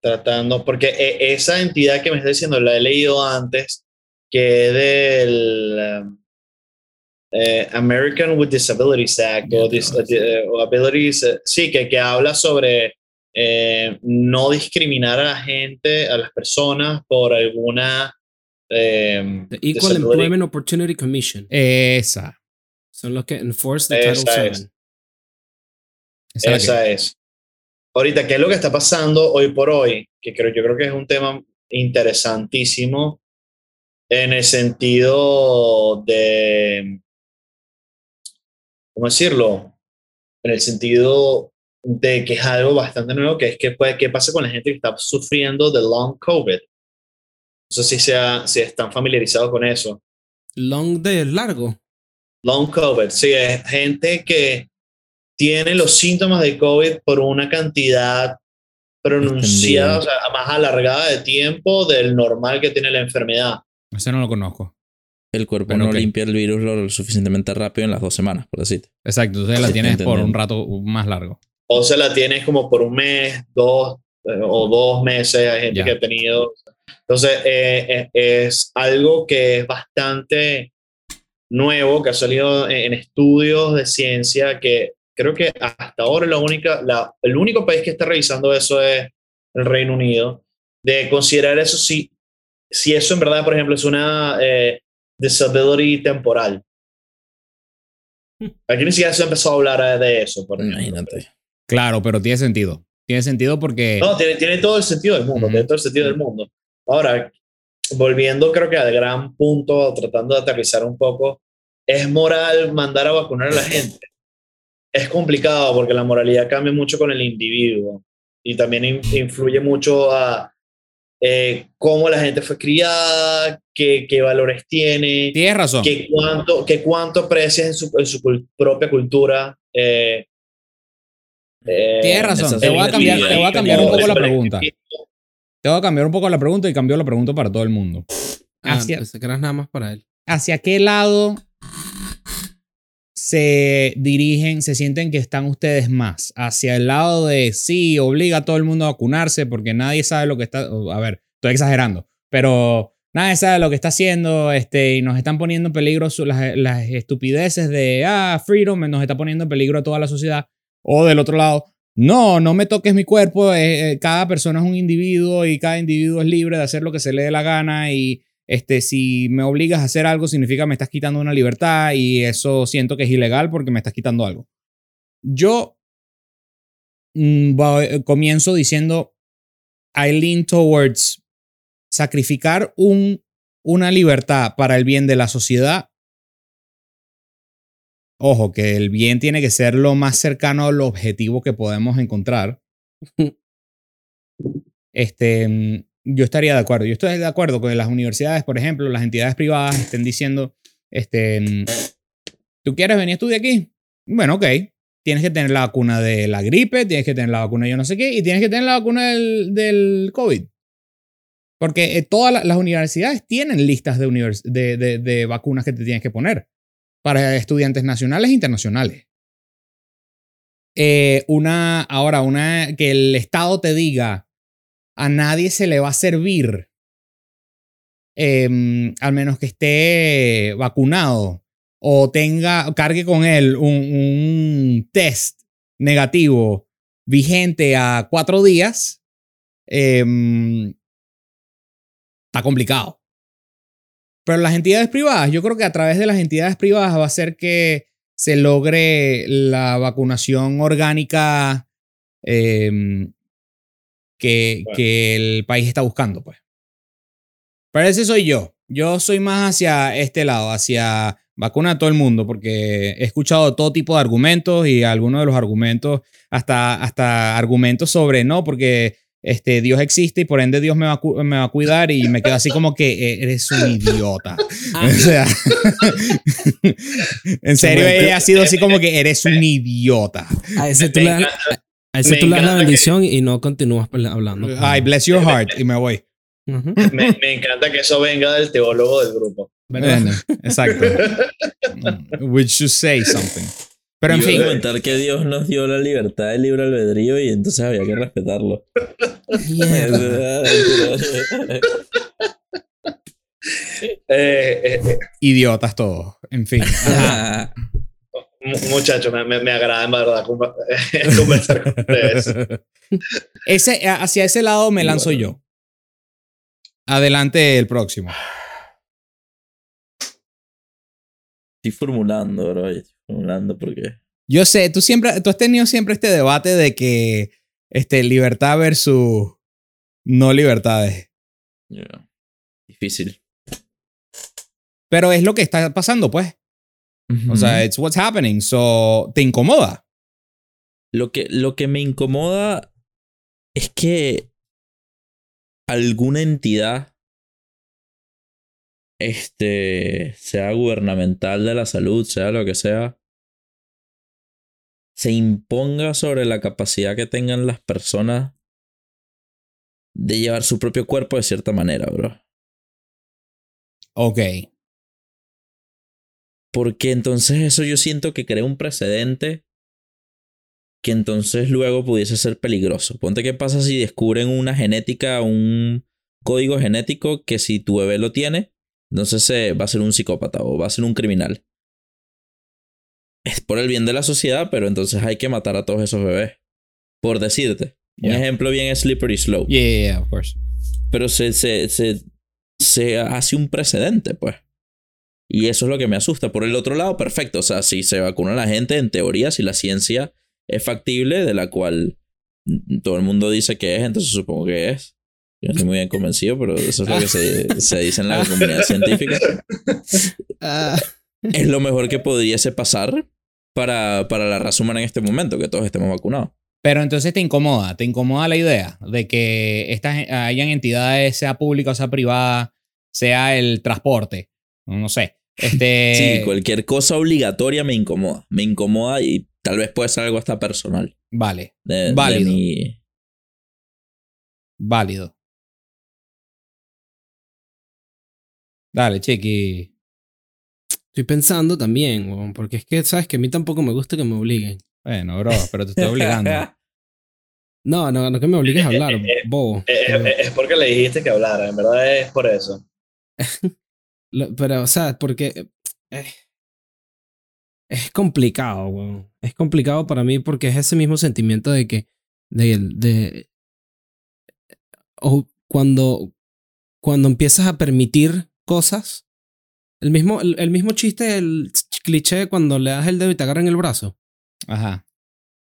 tratando, porque eh, esa entidad que me está diciendo la he leído antes, que es del um, eh, American with Disabilities Act o, dis- eh, o Abilities, eh, sí, que, que habla sobre eh, no discriminar a la gente, a las personas por alguna... eh, The Equal disability. Employment Opportunity Commission. Esa. Son los que enforce the Esa Title es. 7. Esa es la Esa es. Ahorita, ¿qué es lo que está pasando hoy por hoy? Que creo, yo creo que es un tema interesantísimo en el sentido de, ¿cómo decirlo? En el sentido de que es algo bastante nuevo, que es que puede, qué pasa con la gente que está sufriendo de long COVID. No sé si, sea, si están familiarizados con eso. Long de largo. Long COVID, sí, es gente que tiene los síntomas de COVID por una cantidad pronunciada, o sea, más alargada de tiempo del normal que tiene la enfermedad. Ese no lo conozco. El cuerpo Bueno, no limpia el virus lo suficientemente rápido en las dos semanas, por decirte. Exacto, entonces la Sí, tienes por un rato más largo. O se la tienes como por un mes, dos eh, o dos meses, hay gente que ha tenido. Entonces, eh, eh, es algo que es bastante nuevo, que ha salido en, en estudios de ciencia, que creo que hasta ahora la única, la, el único país que está revisando eso es el Reino Unido, de considerar eso si, si eso en verdad, por ejemplo, es una eh, disability temporal. Aquí ni siquiera se empezó a hablar de eso. Por. Imagínate. Claro, pero tiene sentido. Tiene sentido porque... No, tiene, tiene todo el sentido del mundo, Ujú. tiene todo el sentido del mundo. Ahora, volviendo creo que al gran punto, tratando de aterrizar un poco, ¿es moral mandar a vacunar a la gente? Es complicado porque la moralidad cambia mucho con el individuo y también in- influye mucho a eh, cómo la gente fue criada, qué, qué valores tiene, Tienes razón. qué cuánto, qué cuánto aprecias en su, en su cul- propia cultura. eh, eh, Tienes razón. Te voy a cambiar, te voy a cambiar un poco la pregunta. Te voy a cambiar un poco la pregunta y cambio la pregunta para todo el mundo. Ah, Hacia, nada más para él. ¿Hacia qué lado se dirigen, se sienten que están ustedes más? ¿Hacia el lado de sí, obliga a todo el mundo a vacunarse porque nadie sabe lo que está... A ver, estoy exagerando, pero nadie sabe lo que está haciendo este, y nos están poniendo en peligro su- las, las estupideces de, ah, freedom, nos está poniendo en peligro a toda la sociedad. O del otro lado, no, no me toques mi cuerpo, eh, eh, cada persona es un individuo y cada individuo es libre de hacer lo que se le dé la gana y este, si me obligas a hacer algo significa me estás quitando una libertad y eso siento que es ilegal porque me estás quitando algo. Yo mm, comienzo diciendo, I lean towards sacrificar un, una libertad para el bien de la sociedad. Ojo, que el bien tiene que ser lo más cercano al objetivo que podemos encontrar. Este, mm, yo estaría de acuerdo. Yo estoy de acuerdo con las universidades, por ejemplo, las entidades privadas estén diciendo, este, mm, ¿tú quieres venir a estudiar aquí? Bueno, ok. Tienes que tener la vacuna de la gripe, tienes que tener la vacuna de yo no sé qué, y tienes que tener la vacuna del, del COVID. Porque eh, todas la- las universidades tienen listas de, univers- de- de vacunas que te tienes que poner para estudiantes nacionales e internacionales. Eh, una, ahora, una que el Estado te diga a nadie se le va a servir, em, al menos que esté vacunado o tenga, cargue con él un, test negativo vigente a cuatro días, em, está complicado. Pero las entidades privadas, yo creo que a través de las entidades privadas va a ser que se logre la vacunación orgánica em, que, Bueno. que el país está buscando, pues. Pero ese soy yo. Yo soy más hacia este lado, hacia vacuna a todo el mundo, porque he escuchado todo tipo de argumentos y algunos de los argumentos, hasta, hasta argumentos sobre no, porque este, Dios existe y por ende Dios me va, a cu- me va a cuidar y me quedo así como que eh, eres un idiota. O sea, en serio, ha sido así como que eres un idiota. A ese tú le a ese me tú le das la encanta que- bendición y no continúas pele- hablando. Ay, bless your heart. Y me voy. Ujú. me, me encanta que eso venga del teólogo del grupo. Bueno, exacto. Which should say something. Pero en a fin, comentar que Dios nos dio la libertad del libre albedrío y entonces había que respetarlo. Eh, eh, eh, idiotas todos. En fin. Ajá. Mu- muchachos, me, me, me agrada en verdad conver- conversar con ustedes. Ese, hacia ese lado me lanzo yo. Adelante el próximo. Estoy formulando, bro. Estoy formulando porque Yo sé, tú siempre, tú has tenido siempre este debate de que este, libertad versus no libertades. Yeah. Difícil. Pero es lo que está pasando, pues. O sea, it's what's happening. So, ¿te incomoda? Lo que, lo que me incomoda es que alguna entidad, este, sea gubernamental de la salud, sea lo que sea, se imponga sobre la capacidad que tengan las personas de llevar su propio cuerpo de cierta manera, bro. Ok. Porque entonces eso yo siento que crea un precedente que entonces luego pudiese ser peligroso. Ponte qué pasa si descubren una genética, un código genético que si tu bebé lo tiene, entonces se va a ser un psicópata o va a ser un criminal. Es por el bien de la sociedad, pero entonces hay que matar a todos esos bebés. Por decirte. Un ejemplo bien es Slippery Slope. Yeah, yeah, yeah, of course. Pero se, se, se, se hace un precedente, pues. Y eso es lo que me asusta. Por el otro lado, perfecto. O sea, si se vacuna la gente, en teoría, si la ciencia es factible, de la cual todo el mundo dice que es, entonces supongo que es. Yo no estoy muy bien convencido, pero eso es lo que se, se dice en la comunidad científica. Ah, Es lo mejor que pudiese pasar para, para la raza humana en este momento, que todos estemos vacunados. Pero entonces te incomoda, te incomoda la idea de que estas hayan entidades, sea pública o sea privada, sea el transporte, no sé. Este, Sí, cualquier cosa obligatoria me incomoda. Me incomoda y tal vez puede ser algo hasta personal. Vale, De, de Válido. mi- válido. Dale, chiqui. estoy pensando también, weón, porque es que, ¿sabes? Que a mí tampoco me gusta que me obliguen. Bueno, bro, pero te estoy obligando. No, no, no que me obligues a hablar, bobo. Eh, eh, Es porque le dijiste que hablara, en verdad es por eso. Lo- Pero, o sea, porque eh, es complicado, weón. Es complicado para mí porque es ese mismo sentimiento de que, de, de o cuando, cuando empiezas a permitir cosas, el mismo, el, el mismo chiste, el cliché cuando le das el dedo y te agarran el brazo, Ajá.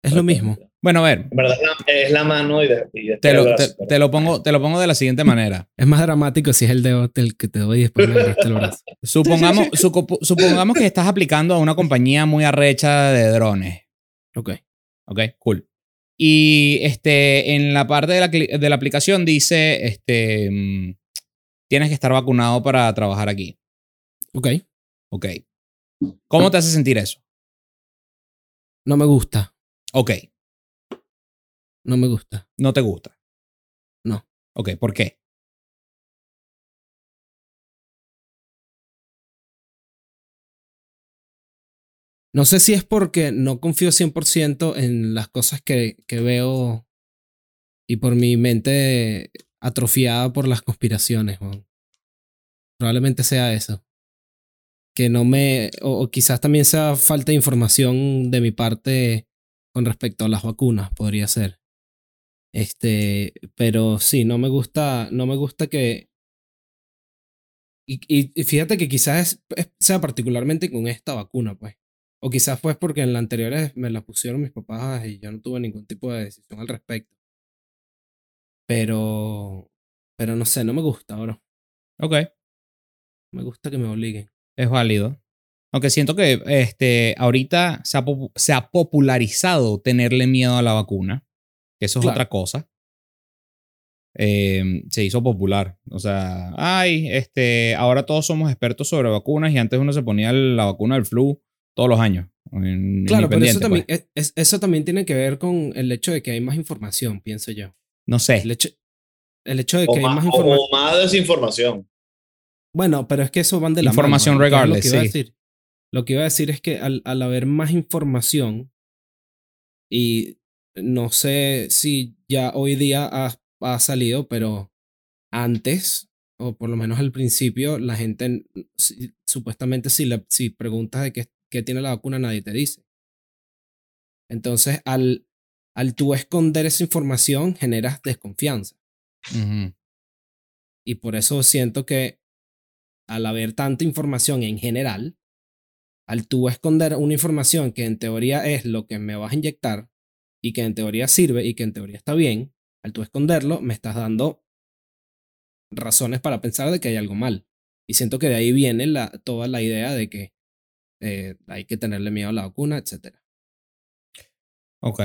es lo mismo. Bueno, a ver, En verdad es la, mano y, de, y te lo, brazo, te, lo pongo, te lo pongo de la siguiente manera. Es más dramático si es el dedo el que te doy y después me agarraste el brazo. Supongamos, supongamos que estás aplicando a una compañía muy arrecha de drones. Ok. Ok, cool. Y este, en la parte de la, de la aplicación dice, este, mm, tienes que estar vacunado para trabajar aquí. Ok. Ok. ¿Cómo te hace sentir eso? No me gusta. Ok, No me gusta. no te gusta. No. Ok, ¿por qué? No sé si es porque no confío 100% en las cosas que, que veo y por mi mente atrofiada por las conspiraciones. Probablemente sea eso. Que no me... O, o quizás también sea falta de información de mi parte con respecto a las vacunas, podría ser. Este, pero sí, no me gusta, no me gusta que... Y, y- fíjate que quizás es- es- sea particularmente con esta vacuna, pues. O quizás fue porque en la anterior me la pusieron mis papás y yo no tuve ningún tipo de decisión al respecto. Pero, pero no sé, no me gusta, bro. Ok, Me gusta que me obliguen. es válido. Aunque siento que este, ahorita se ha, se ha popularizado tenerle miedo a la vacuna, eso es Claro. otra cosa. Eh, se hizo popular. O sea, ay, este, ahora todos somos expertos sobre vacunas y antes uno se ponía la vacuna del flu todos los años. en- Claro, pero eso también, pues. es- es- eso también tiene que ver con el hecho de que hay más información, pienso yo. No sé. El hecho, el hecho de o, que hay más, más o información. más desinformación. Bueno, pero es que eso van de la mano, Información ¿no? Entonces, regardless, Lo que, iba a decir, lo que iba a decir es que al, al haber más información, y no sé si ya hoy día ha, ha salido, pero antes, o por lo menos al principio, la gente, si- supuestamente, si, le, si preguntas de qué, qué tiene la vacuna, nadie te dice. Entonces, al, al tú esconder esa información, generas desconfianza. Y por eso siento que al haber tanta información en general, al tú esconder una información que en teoría es lo que me vas a inyectar y que en teoría sirve y que en teoría está bien, al tú esconderlo, me estás dando razones para pensar de que hay algo mal. Y siento que de ahí viene la, toda la idea de que eh, hay que tenerle miedo a la vacuna, etc. Ok.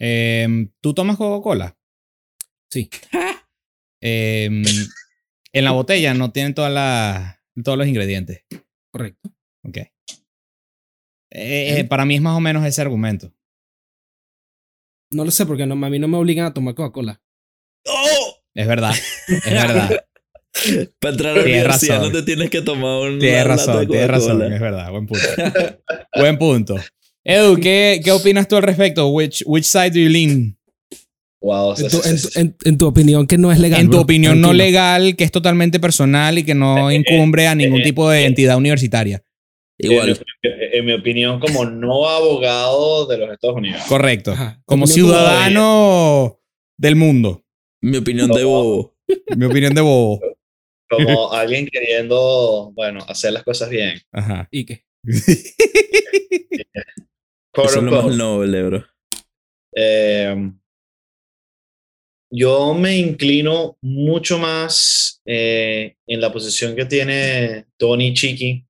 Em, ¿Tú tomas Coca-Cola? Sí. Em, en la botella no tienen todas las, todos los ingredientes. Correcto. Ok. Eh, eh, para mí es más o menos ese argumento. No lo sé porque no, a mí no me obligan a tomar Coca-Cola. ¡Oh! Es verdad. Es verdad. Para entrar a la Tienes universidad razón. no te tienes que tomar un. Tienes razón, tienes razón. Es verdad. Buen punto. Buen punto. Edu, ¿qué, ¿qué opinas tú al respecto? Which, which side do you lean? Wow, En tu, en tu- en- en tu opinión, que no es legal. En tu bro, opinión no legal, que es totalmente personal y que no incumbre a ningún tipo de entidad universitaria. Igual. En, mi- en mi opinión, como no abogado de los Estados Unidos. Correcto. Ajá. Como ciudadano del mundo. Mi opinión de bobo. Mi opinión de bobo. Como alguien queriendo, bueno, hacer las cosas bien. Ajá. ¿Y qué? Eso es lo más noble, bro. Eh, yo me inclino mucho más eh, en la posición que tiene Tony Chiqui,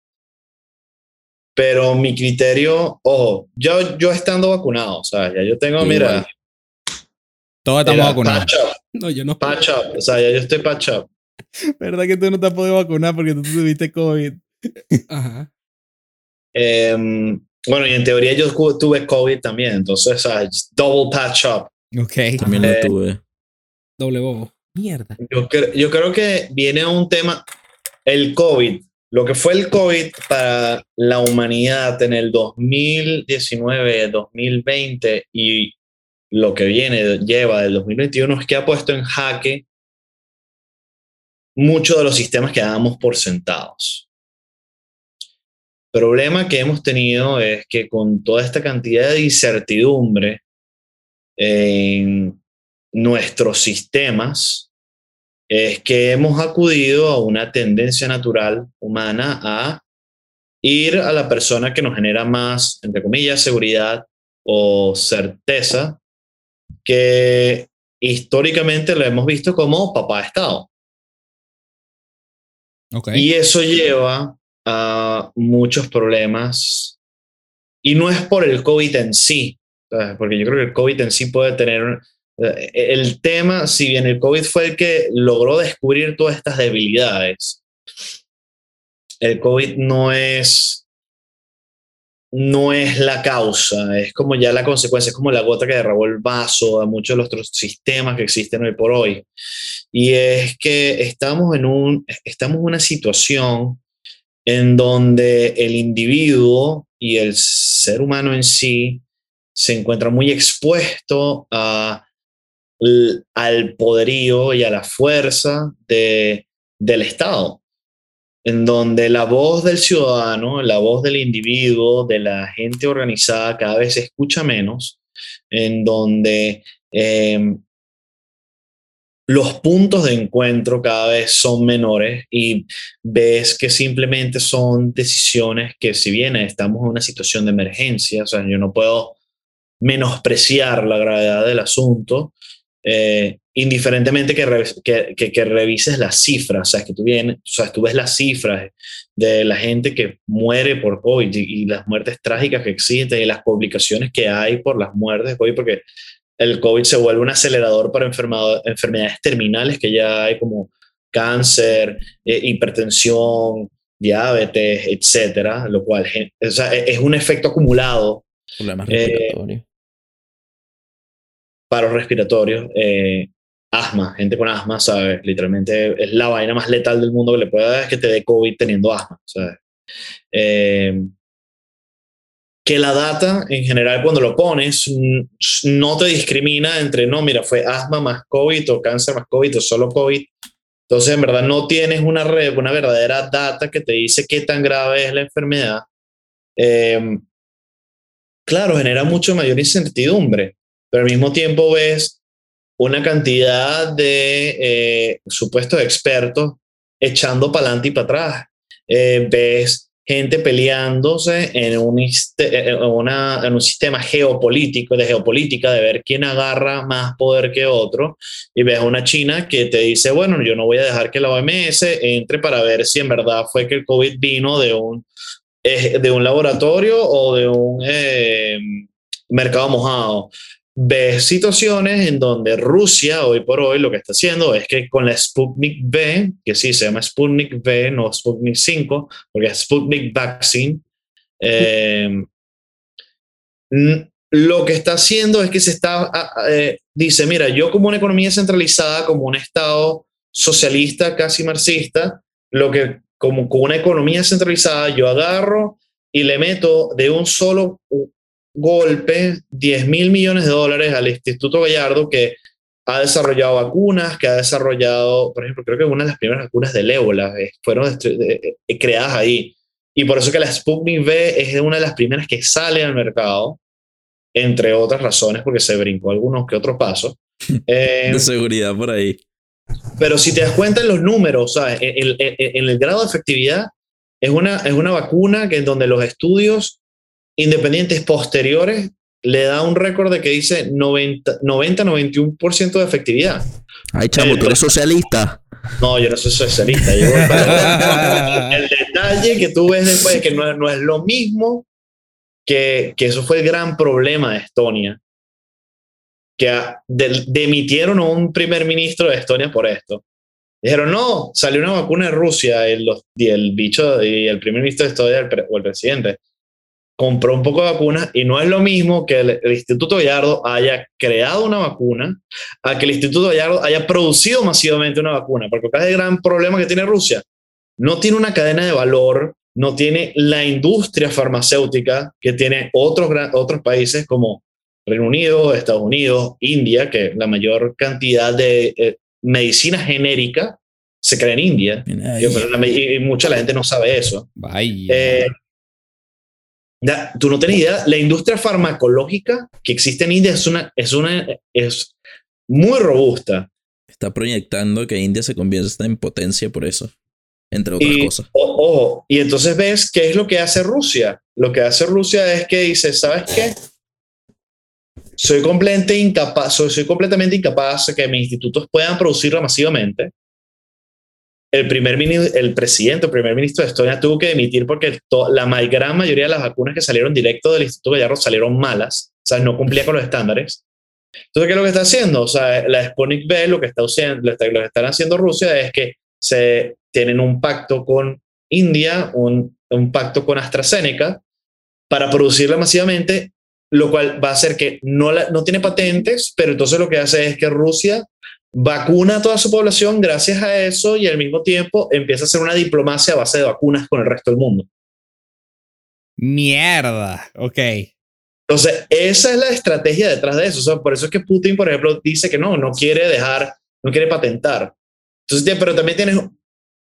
pero mi criterio, ojo, yo, yo estando vacunado, o sea, ya yo tengo, mira. Todos estamos mira, vacunados. patch up, No, yo no. patch up, o sea, ya yo estoy patch up. ¿Verdad que tú no te has podido vacunar porque tú tuviste COVID? Ajá. Em, bueno, y en teoría yo tuve COVID también, entonces, o sea, double patch up. Ok. También Eh, lo tuve. Doble bobo. Mierda. Yo, cre- yo creo que viene un tema, el COVID, lo que fue el COVID para la humanidad en el 2019, 2020 y lo que viene, lleva del 2021 es que ha puesto en jaque muchos de los sistemas que dábamos por sentados. Problema que hemos tenido es que con toda esta cantidad de incertidumbre en nuestros sistemas, es que hemos acudido a una tendencia natural humana a ir a la persona que nos genera más, entre comillas, seguridad o certeza, que históricamente lo hemos visto como papá Estado. Y eso lleva a muchos problemas. Y no es por el COVID en sí, porque yo creo que el COVID en sí puede tener... eh, El tema, si bien el COVID fue el que logró descubrir todas estas debilidades, el COVID no es no es la causa, es como ya la consecuencia, es como la gota que derramó el vaso a muchos de los sistemas que existen hoy por hoy. Y es que estamos en, un, estamos en una situación en donde el individuo y el ser humano en sí se encuentra muy expuesto a, al poderío y a la fuerza de, del Estado, en donde la voz del ciudadano, la voz del individuo, de la gente organizada cada vez se escucha menos, en donde eh, los puntos de encuentro cada vez son menores y ves que simplemente son decisiones que si bien estamos en una situación de emergencia, o sea, yo no puedo menospreciar la gravedad del asunto, eh, indiferentemente que, re- que, que, que revises las cifras, o sea, que tú, vienes, o sea, tú ves las cifras de la gente que muere por COVID y, y las muertes trágicas que existen y las publicaciones que hay por las muertes de COVID, porque el COVID se vuelve un acelerador para enfermedades terminales que ya hay como cáncer, eh, hipertensión, diabetes, etcétera, lo cual o sea, e- es un efecto acumulado Problemas eh, respiratorios. Paros respiratorios, eh, asma, gente con asma, ¿sabes? Literalmente es la vaina más letal del mundo que le puede dar que te dé COVID teniendo asma, ¿sabes? Eh, que la data en general cuando lo pones mm, no te discrimina entre, no, mira, fue asma más COVID o cáncer más COVID o solo COVID. Entonces, en verdad, no tienes una, red, una verdadera data que te dice qué tan grave es la enfermedad. Eh, claro, genera mucho mayor incertidumbre, pero al mismo tiempo ves una cantidad de eh, supuestos expertos echando para adelante y para atrás. Eh, ves gente peleándose en un, iste- en una- en un sistema geopolítico, de geopolítica, de ver quién agarra más poder que otro, y ves una China que te dice, bueno, yo no voy a dejar que la OMS entre para ver si en verdad fue que el COVID vino de un, eh, de un laboratorio o de un eh, mercado mojado. Ves situaciones en donde Rusia, hoy por hoy, lo que está haciendo es que con la Sputnik V, que sí se llama Sputnik V, no Sputnik 5, porque es Sputnik Vaccine, eh, lo que está haciendo es que se está, ah, ah, eh, dice, mira, yo como una economía centralizada, como un Estado socialista, casi marxista, lo que como con una economía centralizada, yo agarro y le meto de un solo golpe 10 mil millones de dólares al Instituto Gallardo que ha desarrollado vacunas, que ha desarrollado, por ejemplo, creo que una de las primeras vacunas del ébola eh, fueron eh, eh, creadas ahí. Y por eso que la Sputnik V es una de las primeras que sale al mercado, entre otras razones, porque se brincó algunos que otros pasos. Eh, De seguridad por ahí. pero si te das cuenta en los números, ¿sabes? En- en el grado de efectividad, es una, es una vacuna que en donde los estudios independientes posteriores le da un récord de que dice 90, 90-91% de efectividad. Ay, chamo, tú eres socialista. No, yo no soy socialista. yo voy para- el detalle que tú ves después es que no, no es lo mismo que, que eso fue el gran problema de Estonia. Que a- de- demitieron a un primer ministro de Estonia por esto. Dijeron, no, salió una vacuna de Rusia y, los- y el bicho y el primer ministro de Estonia el o el presidente compró un poco de vacunas y no es lo mismo que el, el Instituto Gallardo haya creado una vacuna a que el Instituto Gallardo haya producido masivamente una vacuna, porque acá es el gran problema que tiene Rusia. No tiene una cadena de valor, no tiene la industria farmacéutica que tiene otros, otros países como Reino Unido, Estados Unidos, India, que la mayor cantidad de eh, medicina genérica se crea en India. Yo, pero la y, mucha la gente no sabe eso. Eh, ya, tú no tienes idea, la industria farmacológica que existe en India es una, es una, es muy robusta. Está proyectando que India se convierta en potencia por eso. Entre otras Y, cosas. ojo, y entonces ves qué es lo que hace Rusia. Lo que hace Rusia es que dice, ¿sabes qué? Soy, completamente incapaz, soy, soy completamente incapaz de que mis institutos puedan producirla masivamente. El, primer el presidente, el primer ministro de Estonia tuvo que dimitir porque la gran mayoría de las vacunas que salieron directo del Instituto Gallardo salieron malas, o sea, no cumplía con los estándares. Entonces, ¿qué es lo que está haciendo? O sea, la Sputnik V, lo que, está haciendo, lo que están haciendo Rusia es que se tienen un pacto con India, un, un pacto con AstraZeneca para producirla masivamente, lo cual va a hacer que no, la- no tiene patentes, pero entonces lo que hace es que Rusia vacuna a toda su población gracias a eso y al mismo tiempo empieza a hacer una diplomacia a base de vacunas con el resto del mundo. Mierda. Ok. Entonces, esa es la estrategia detrás de eso. O sea, por eso es que Putin, por ejemplo, dice que no, no quiere dejar, no quiere patentar. Entonces, pero también tienes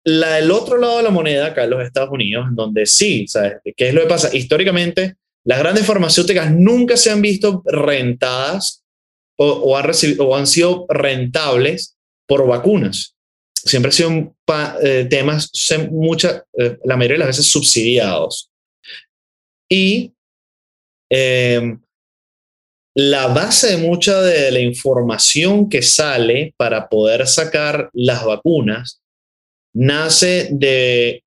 la, el otro lado de la moneda, acá en los Estados Unidos, donde sí, ¿sabes? ¿Qué es lo que pasa? Históricamente, las grandes farmacéuticas nunca se han visto rentadas o, han, sido rentables por vacunas. Siempre han sido eh, temas, mucha, eh, la mayoría de las veces subsidiados. Y eh, la base de mucha de la información que sale para poder sacar las vacunas nace de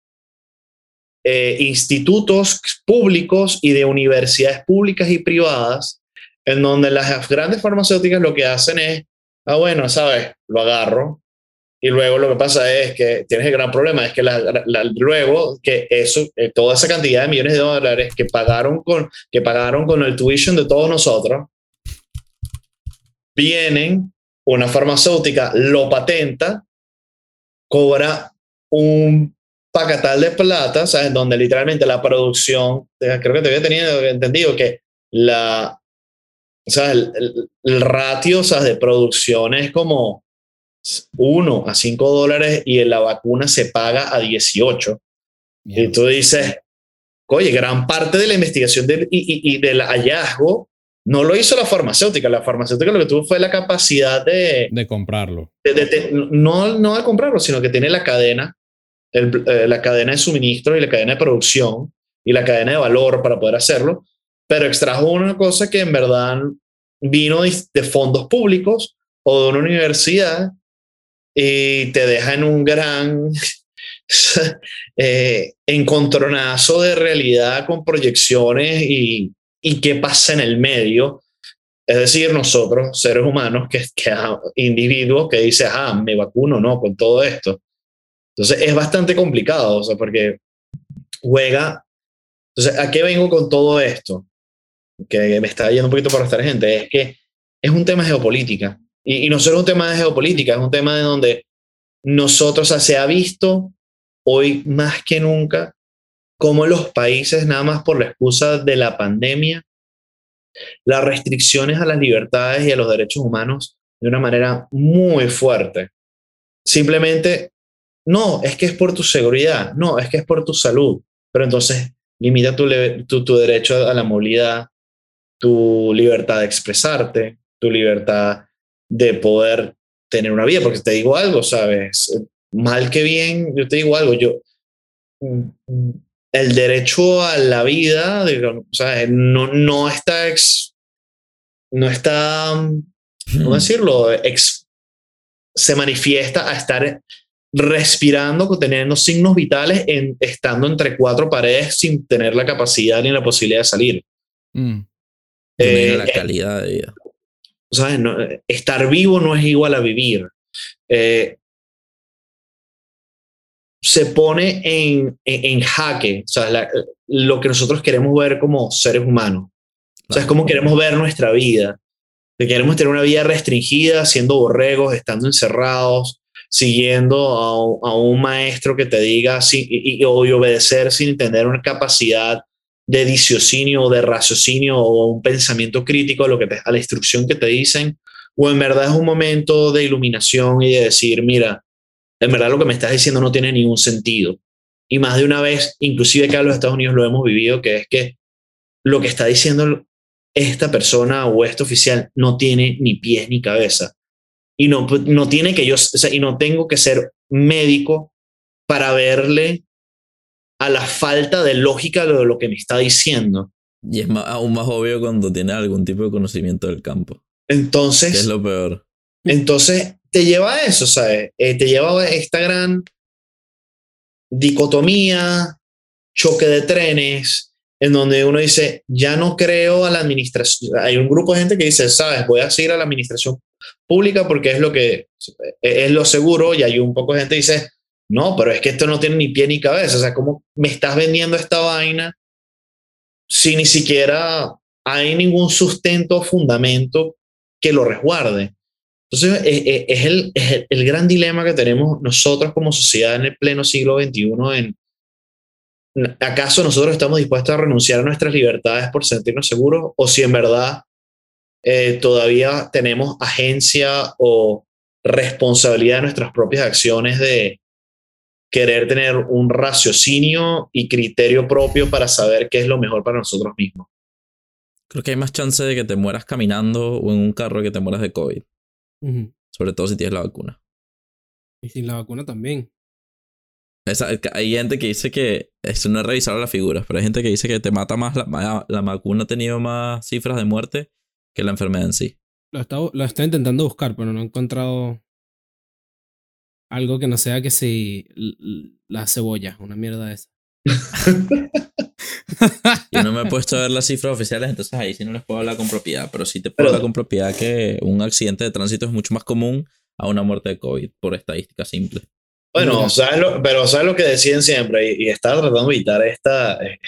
eh, institutos públicos y de universidades públicas y privadas, en donde las grandes farmacéuticas lo que hacen es, ah, bueno, sabes, lo agarro. Y luego lo que pasa es que tienes el gran problema, es que la- la- luego que eso, eh, toda esa cantidad de millones de dólares que pagaron con, que pagaron con el tuition de todos nosotros, vienen, una farmacéutica lo patenta, cobra un pacatal de plata, ¿sabes? Donde literalmente la producción, eh, creo que te había tenido entendido que la, o sea, el, el- el ratio, ¿sabes? De producción es como 1 a 5 dólares y en la vacuna se paga a 18. Y Mierda. tú dices, oye, gran parte de la investigación del, y, y- y del hallazgo no lo hizo la farmacéutica. La farmacéutica lo que tuvo fue la capacidad de, De comprarlo. de- de- de- no, no de comprarlo, sino que tiene la cadena el- eh, la cadena de suministro y la cadena de producción y la cadena de valor para poder hacerlo, pero extrajo una cosa que en verdad vino de, fondos públicos o de una universidad y te deja en un gran eh, encontronazo de realidad con proyecciones y, y qué pasa en el medio. Es decir, nosotros, seres humanos, que, que individuos que dicen, ah, me vacuno, ¿no? Con todo esto. Entonces es bastante complicado, o sea, porque juega. Entonces, ¿a qué vengo con todo esto? Que me está yendo un poquito para esta gente. Es que es un tema de geopolítica. Y, no solo un tema de geopolítica, es un tema de donde nosotros, o se ha visto hoy más que nunca cómo los países, nada más por la excusa de la pandemia, las restricciones a las libertades y a los derechos humanos de una manera muy fuerte. Simplemente, no, es que es por tu seguridad, no, es que es por tu salud, pero entonces limita tu, tu, tu derecho a la movilidad, tu libertad de expresarte, tu libertad de poder tener una vida, porque te digo algo, ¿sabes? Mal que bien, yo te digo algo, yo, el derecho a la vida, digamos, ¿sabes? No, no está, ex- no está, ¿cómo decirlo? Ex- se manifiesta a estar respirando, teniendo signos vitales, en, estando entre cuatro paredes sin tener la capacidad ni la posibilidad de salir. Mm. También la Eh, calidad de vida. ¿sabes? No, estar vivo no es igual a vivir. Eh, se pone en, en, en jaque o sea, la- lo que nosotros queremos ver como seres humanos. O sea, es como queremos ver nuestra vida. Que queremos tener una vida restringida, siendo borregos, estando encerrados, siguiendo a, un- a un maestro que te diga y- y obedecer sin tener una capacidad de disciocinio o de raciocinio o un pensamiento crítico a, lo que a la instrucción que te dicen, o en verdad es un momento de iluminación y de decir, mira, en verdad lo que me estás diciendo no tiene ningún sentido. Y más de una vez, inclusive acá en los Estados Unidos lo hemos vivido, que es que lo que está diciendo esta persona o este oficial no tiene ni pies ni cabeza. Y no, no tiene que yo, o sea, y no tengo que ser médico para verle a la falta de lógica de lo que me está diciendo. Y es más- aún más obvio cuando tienes algún tipo de conocimiento del campo. Que Entonces, es lo peor. Entonces, te lleva a eso, ¿sabes? Eh, te lleva a esta gran dicotomía, choque de trenes, en donde uno dice, ya no creo a la administración. Hay un grupo de gente que dice, ¿sabes? Voy a seguir a la administración pública porque es lo que es lo seguro, y hay un poco de gente que dice, no, pero es que esto no tiene ni pie ni cabeza. O sea, ¿cómo me estás vendiendo esta vaina si ni siquiera hay ningún sustento o fundamento que lo resguarde? Entonces, eh, eh, es, el, es el, gran dilema que tenemos nosotros como sociedad en el pleno siglo XXI. ¿Acaso nosotros estamos dispuestos a renunciar a nuestras libertades por sentirnos seguros? ¿O si en verdad eh, todavía tenemos agencia o responsabilidad de nuestras propias acciones de querer tener un raciocinio y criterio propio para saber qué es lo mejor para nosotros mismos? Creo que hay más chance de que te mueras caminando o en un carro que te mueras de COVID. Sobre todo si tienes la vacuna. Y sin la vacuna también. Esa- hay gente que dice que, eso no he revisado las figuras, pero hay gente que dice que te mata más, la, vacuna ha tenido más cifras de muerte que la enfermedad en sí. Lo está, lo está intentando buscar, pero no he encontrado algo que no sea que si la cebolla, una mierda esa. Yo no me he puesto a ver las cifras oficiales, entonces ahí sí no les puedo hablar con propiedad, pero sí te puedo Pero- hablar con propiedad que un accidente de tránsito es mucho más común a una muerte de COVID, por estadística simple. Bueno, Mira. ¿sabes lo, pero sabes lo que deciden siempre, y, y estaba tratando de evitar esta, eh,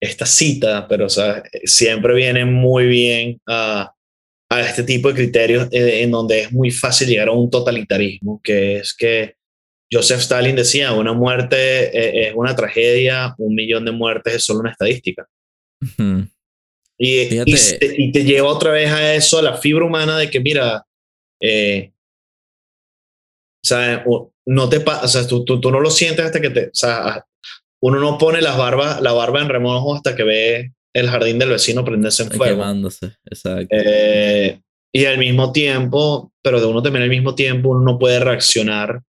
esta cita, pero siempre viene muy bien a, a este tipo de criterios eh, en donde es muy fácil llegar a un totalitarismo, que es que Joseph Stalin decía, una muerte eh, es una tragedia, un millón de muertes es solo una estadística. Ujú. Y, Fíjate. y, te, y te lleva otra vez a eso, a la fibra humana de que, mira, eh, ¿sabes? No te o sea, tú, tú, tú no lo sientes hasta que te, o sea, uno no pone las barbas, la barba en remojo hasta que ve el jardín del vecino prenderse en fuego. Quemándose, exacto. Eh, y al mismo tiempo, pero de uno también al mismo tiempo, uno no puede reaccionar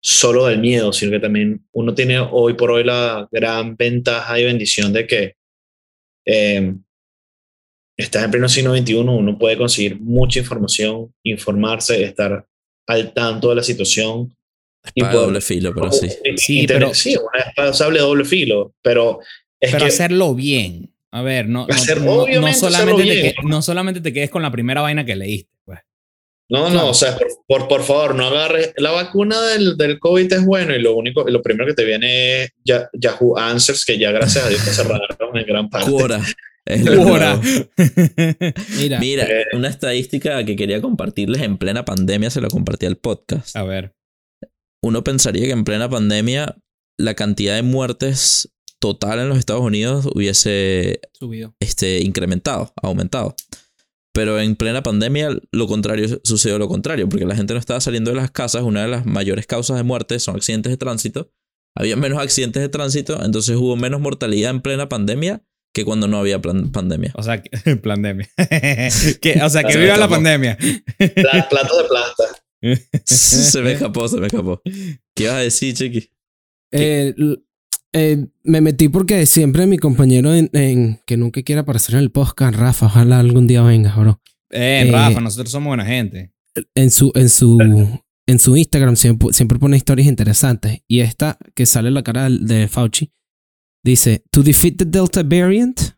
solo del miedo, sino que también uno tiene hoy por hoy la gran ventaja y bendición de que eh, estás en pleno siglo XXI, uno puede conseguir mucha información, informarse, estar al tanto de la situación. Y poder, doble filo, pero sí. Sí, pero, sí, una doble filo, pero es pero que, hacerlo bien. A ver, no, no, no, no solamente te, no solamente te quedes con la primera vaina que leíste. Pues. No, no, o sea, por, por, por, favor, no agarres. La vacuna del, del COVID es bueno y lo único, lo primero que te viene es Yahoo Answers, que ya gracias a Dios se cerraron en gran parte. Cura. Mira, Mira eh, una estadística que quería compartirles en plena pandemia, se lo compartí al podcast. A ver. Uno pensaría que en plena pandemia la cantidad de muertes total en los Estados Unidos hubiese subido, este, incrementado, aumentado. Pero en plena pandemia lo contrario sucedió lo contrario, porque la gente no estaba saliendo de las casas. Una de las mayores causas de muerte son accidentes de tránsito. Había menos accidentes de tránsito, entonces hubo menos mortalidad en plena pandemia que cuando no había plan pandemia. O sea, que, pandemia. que, o sea, que viva la pandemia. Plato de plata. se me escapó, se me escapó. ¿Qué ibas a decir, Chiqui? Eh, eh, me metí porque siempre mi compañero en, que nunca quiera aparecer en el podcast, Rafa, ojalá algún día venga, bro. Eh, eh, Rafa, nosotros somos buena gente. En su, en su, en su Instagram siempre, siempre pone historias interesantes. Y esta, que sale la cara de Fauci, dice, To defeat the Delta variant,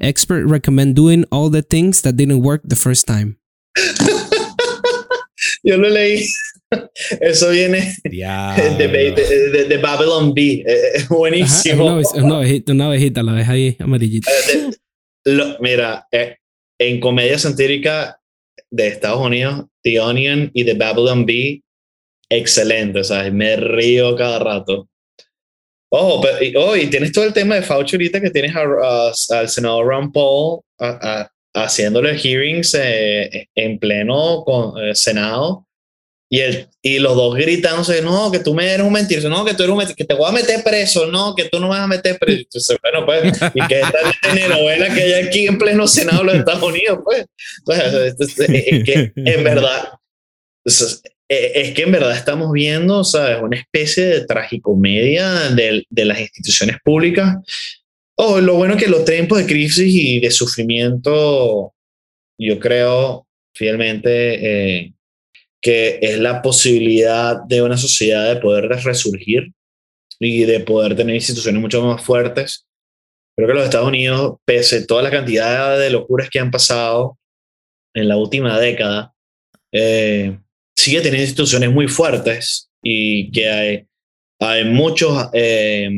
expert recommend doing all the things that didn't work the first time. Yo lo leí. Eso viene de, de, Babylon B. Es buenísimo. una, abejita, una, abejita, la ves ahí amarillita. Eh, mira, eh, en comedia satírica de Estados Unidos, The Onion y The Babylon B, excelente. ¿sabes? Me río cada rato. Oh, pero, oh, y tienes todo el tema de Fauci ahorita que tienes al senador Ron Paul haciéndole hearings eh, en pleno con, Senado y, el, y los dos gritándose, no, que tú me eres un mentiroso, no, que tú eres un mentiroso, que te voy a meter preso, no, que tú no me vas a meter preso. Entonces, bueno, pues, y que esta telenovela que hay aquí en pleno Senado de los Estados Unidos, pues. es que en verdad, es que en verdad estamos viendo, ¿sabes? Una especie de tragicomedia de, de las instituciones públicas. Oh, lo bueno que los tiempos de crisis y de sufrimiento, yo creo fielmente, eh, que es la posibilidad de una sociedad de poder resurgir y de poder tener instituciones mucho más fuertes. Creo que los Estados Unidos, pese a toda la cantidad de locuras que han pasado en la última década, eh, sigue teniendo instituciones muy fuertes y que hay, muchos eh,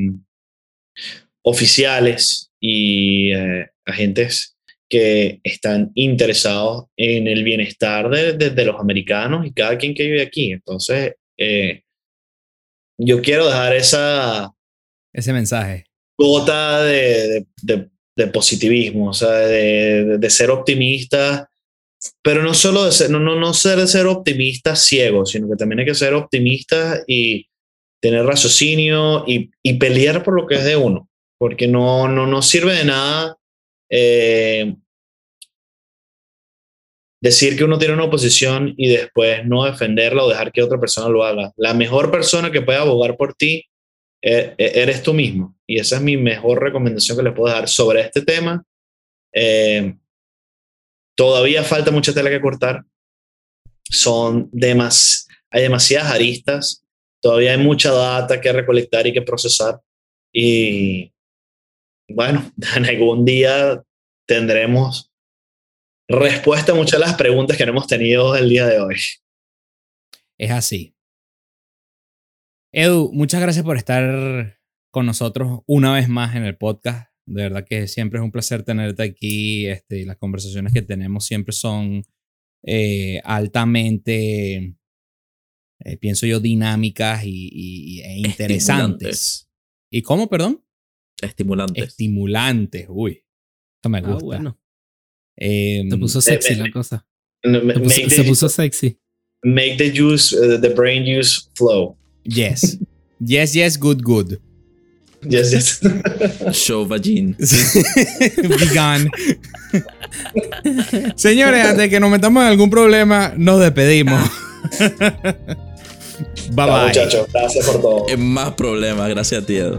oficiales y eh, agentes que están interesados en el bienestar de, de, los americanos y cada quien que vive aquí. Entonces, eh, yo quiero dejar esa... Ese mensaje. Gota de, de positivismo, o sea, de, ser optimista, pero no solo de ser, no, no, no ser, ser optimista ciego, sino que también hay que ser optimista y tener raciocinio y, y pelear por lo que es de uno, porque no, no, no sirve de nada eh, decir que uno tiene una oposición y después no defenderla o dejar que otra persona lo haga. La mejor persona que puede abogar por ti eh, eh, eres tú mismo. Y esa es mi mejor recomendación que le puedo dar sobre este tema. Eh, todavía falta mucha tela que cortar. Son demas, hay demasiadas aristas. Todavía hay mucha data que recolectar y que procesar. Y bueno, en algún día tendremos respuesta a muchas de las preguntas que hemos tenido el día de hoy. Es así. Edu, muchas gracias por estar con nosotros una vez más en el podcast. De verdad que siempre es un placer tenerte aquí. Este, y las conversaciones que tenemos siempre son eh, altamente, eh, pienso yo, dinámicas y, e interesantes. ¿Y cómo, perdón? Estimulantes. Estimulantes, uy. Esto me ah, gusta. bueno. Eh, se puso sexy la cosa. Se puso, sexy. Make the juice, uh, the brain juice flow. Yes. yes, yes, good, good. Yes, yes. Show vagin. Vegan. Señores, antes de que nos metamos en algún problema, nos despedimos. Bye Chao, bye. muchachos. Gracias por todo. Es más problemas, gracias a ti, Edu.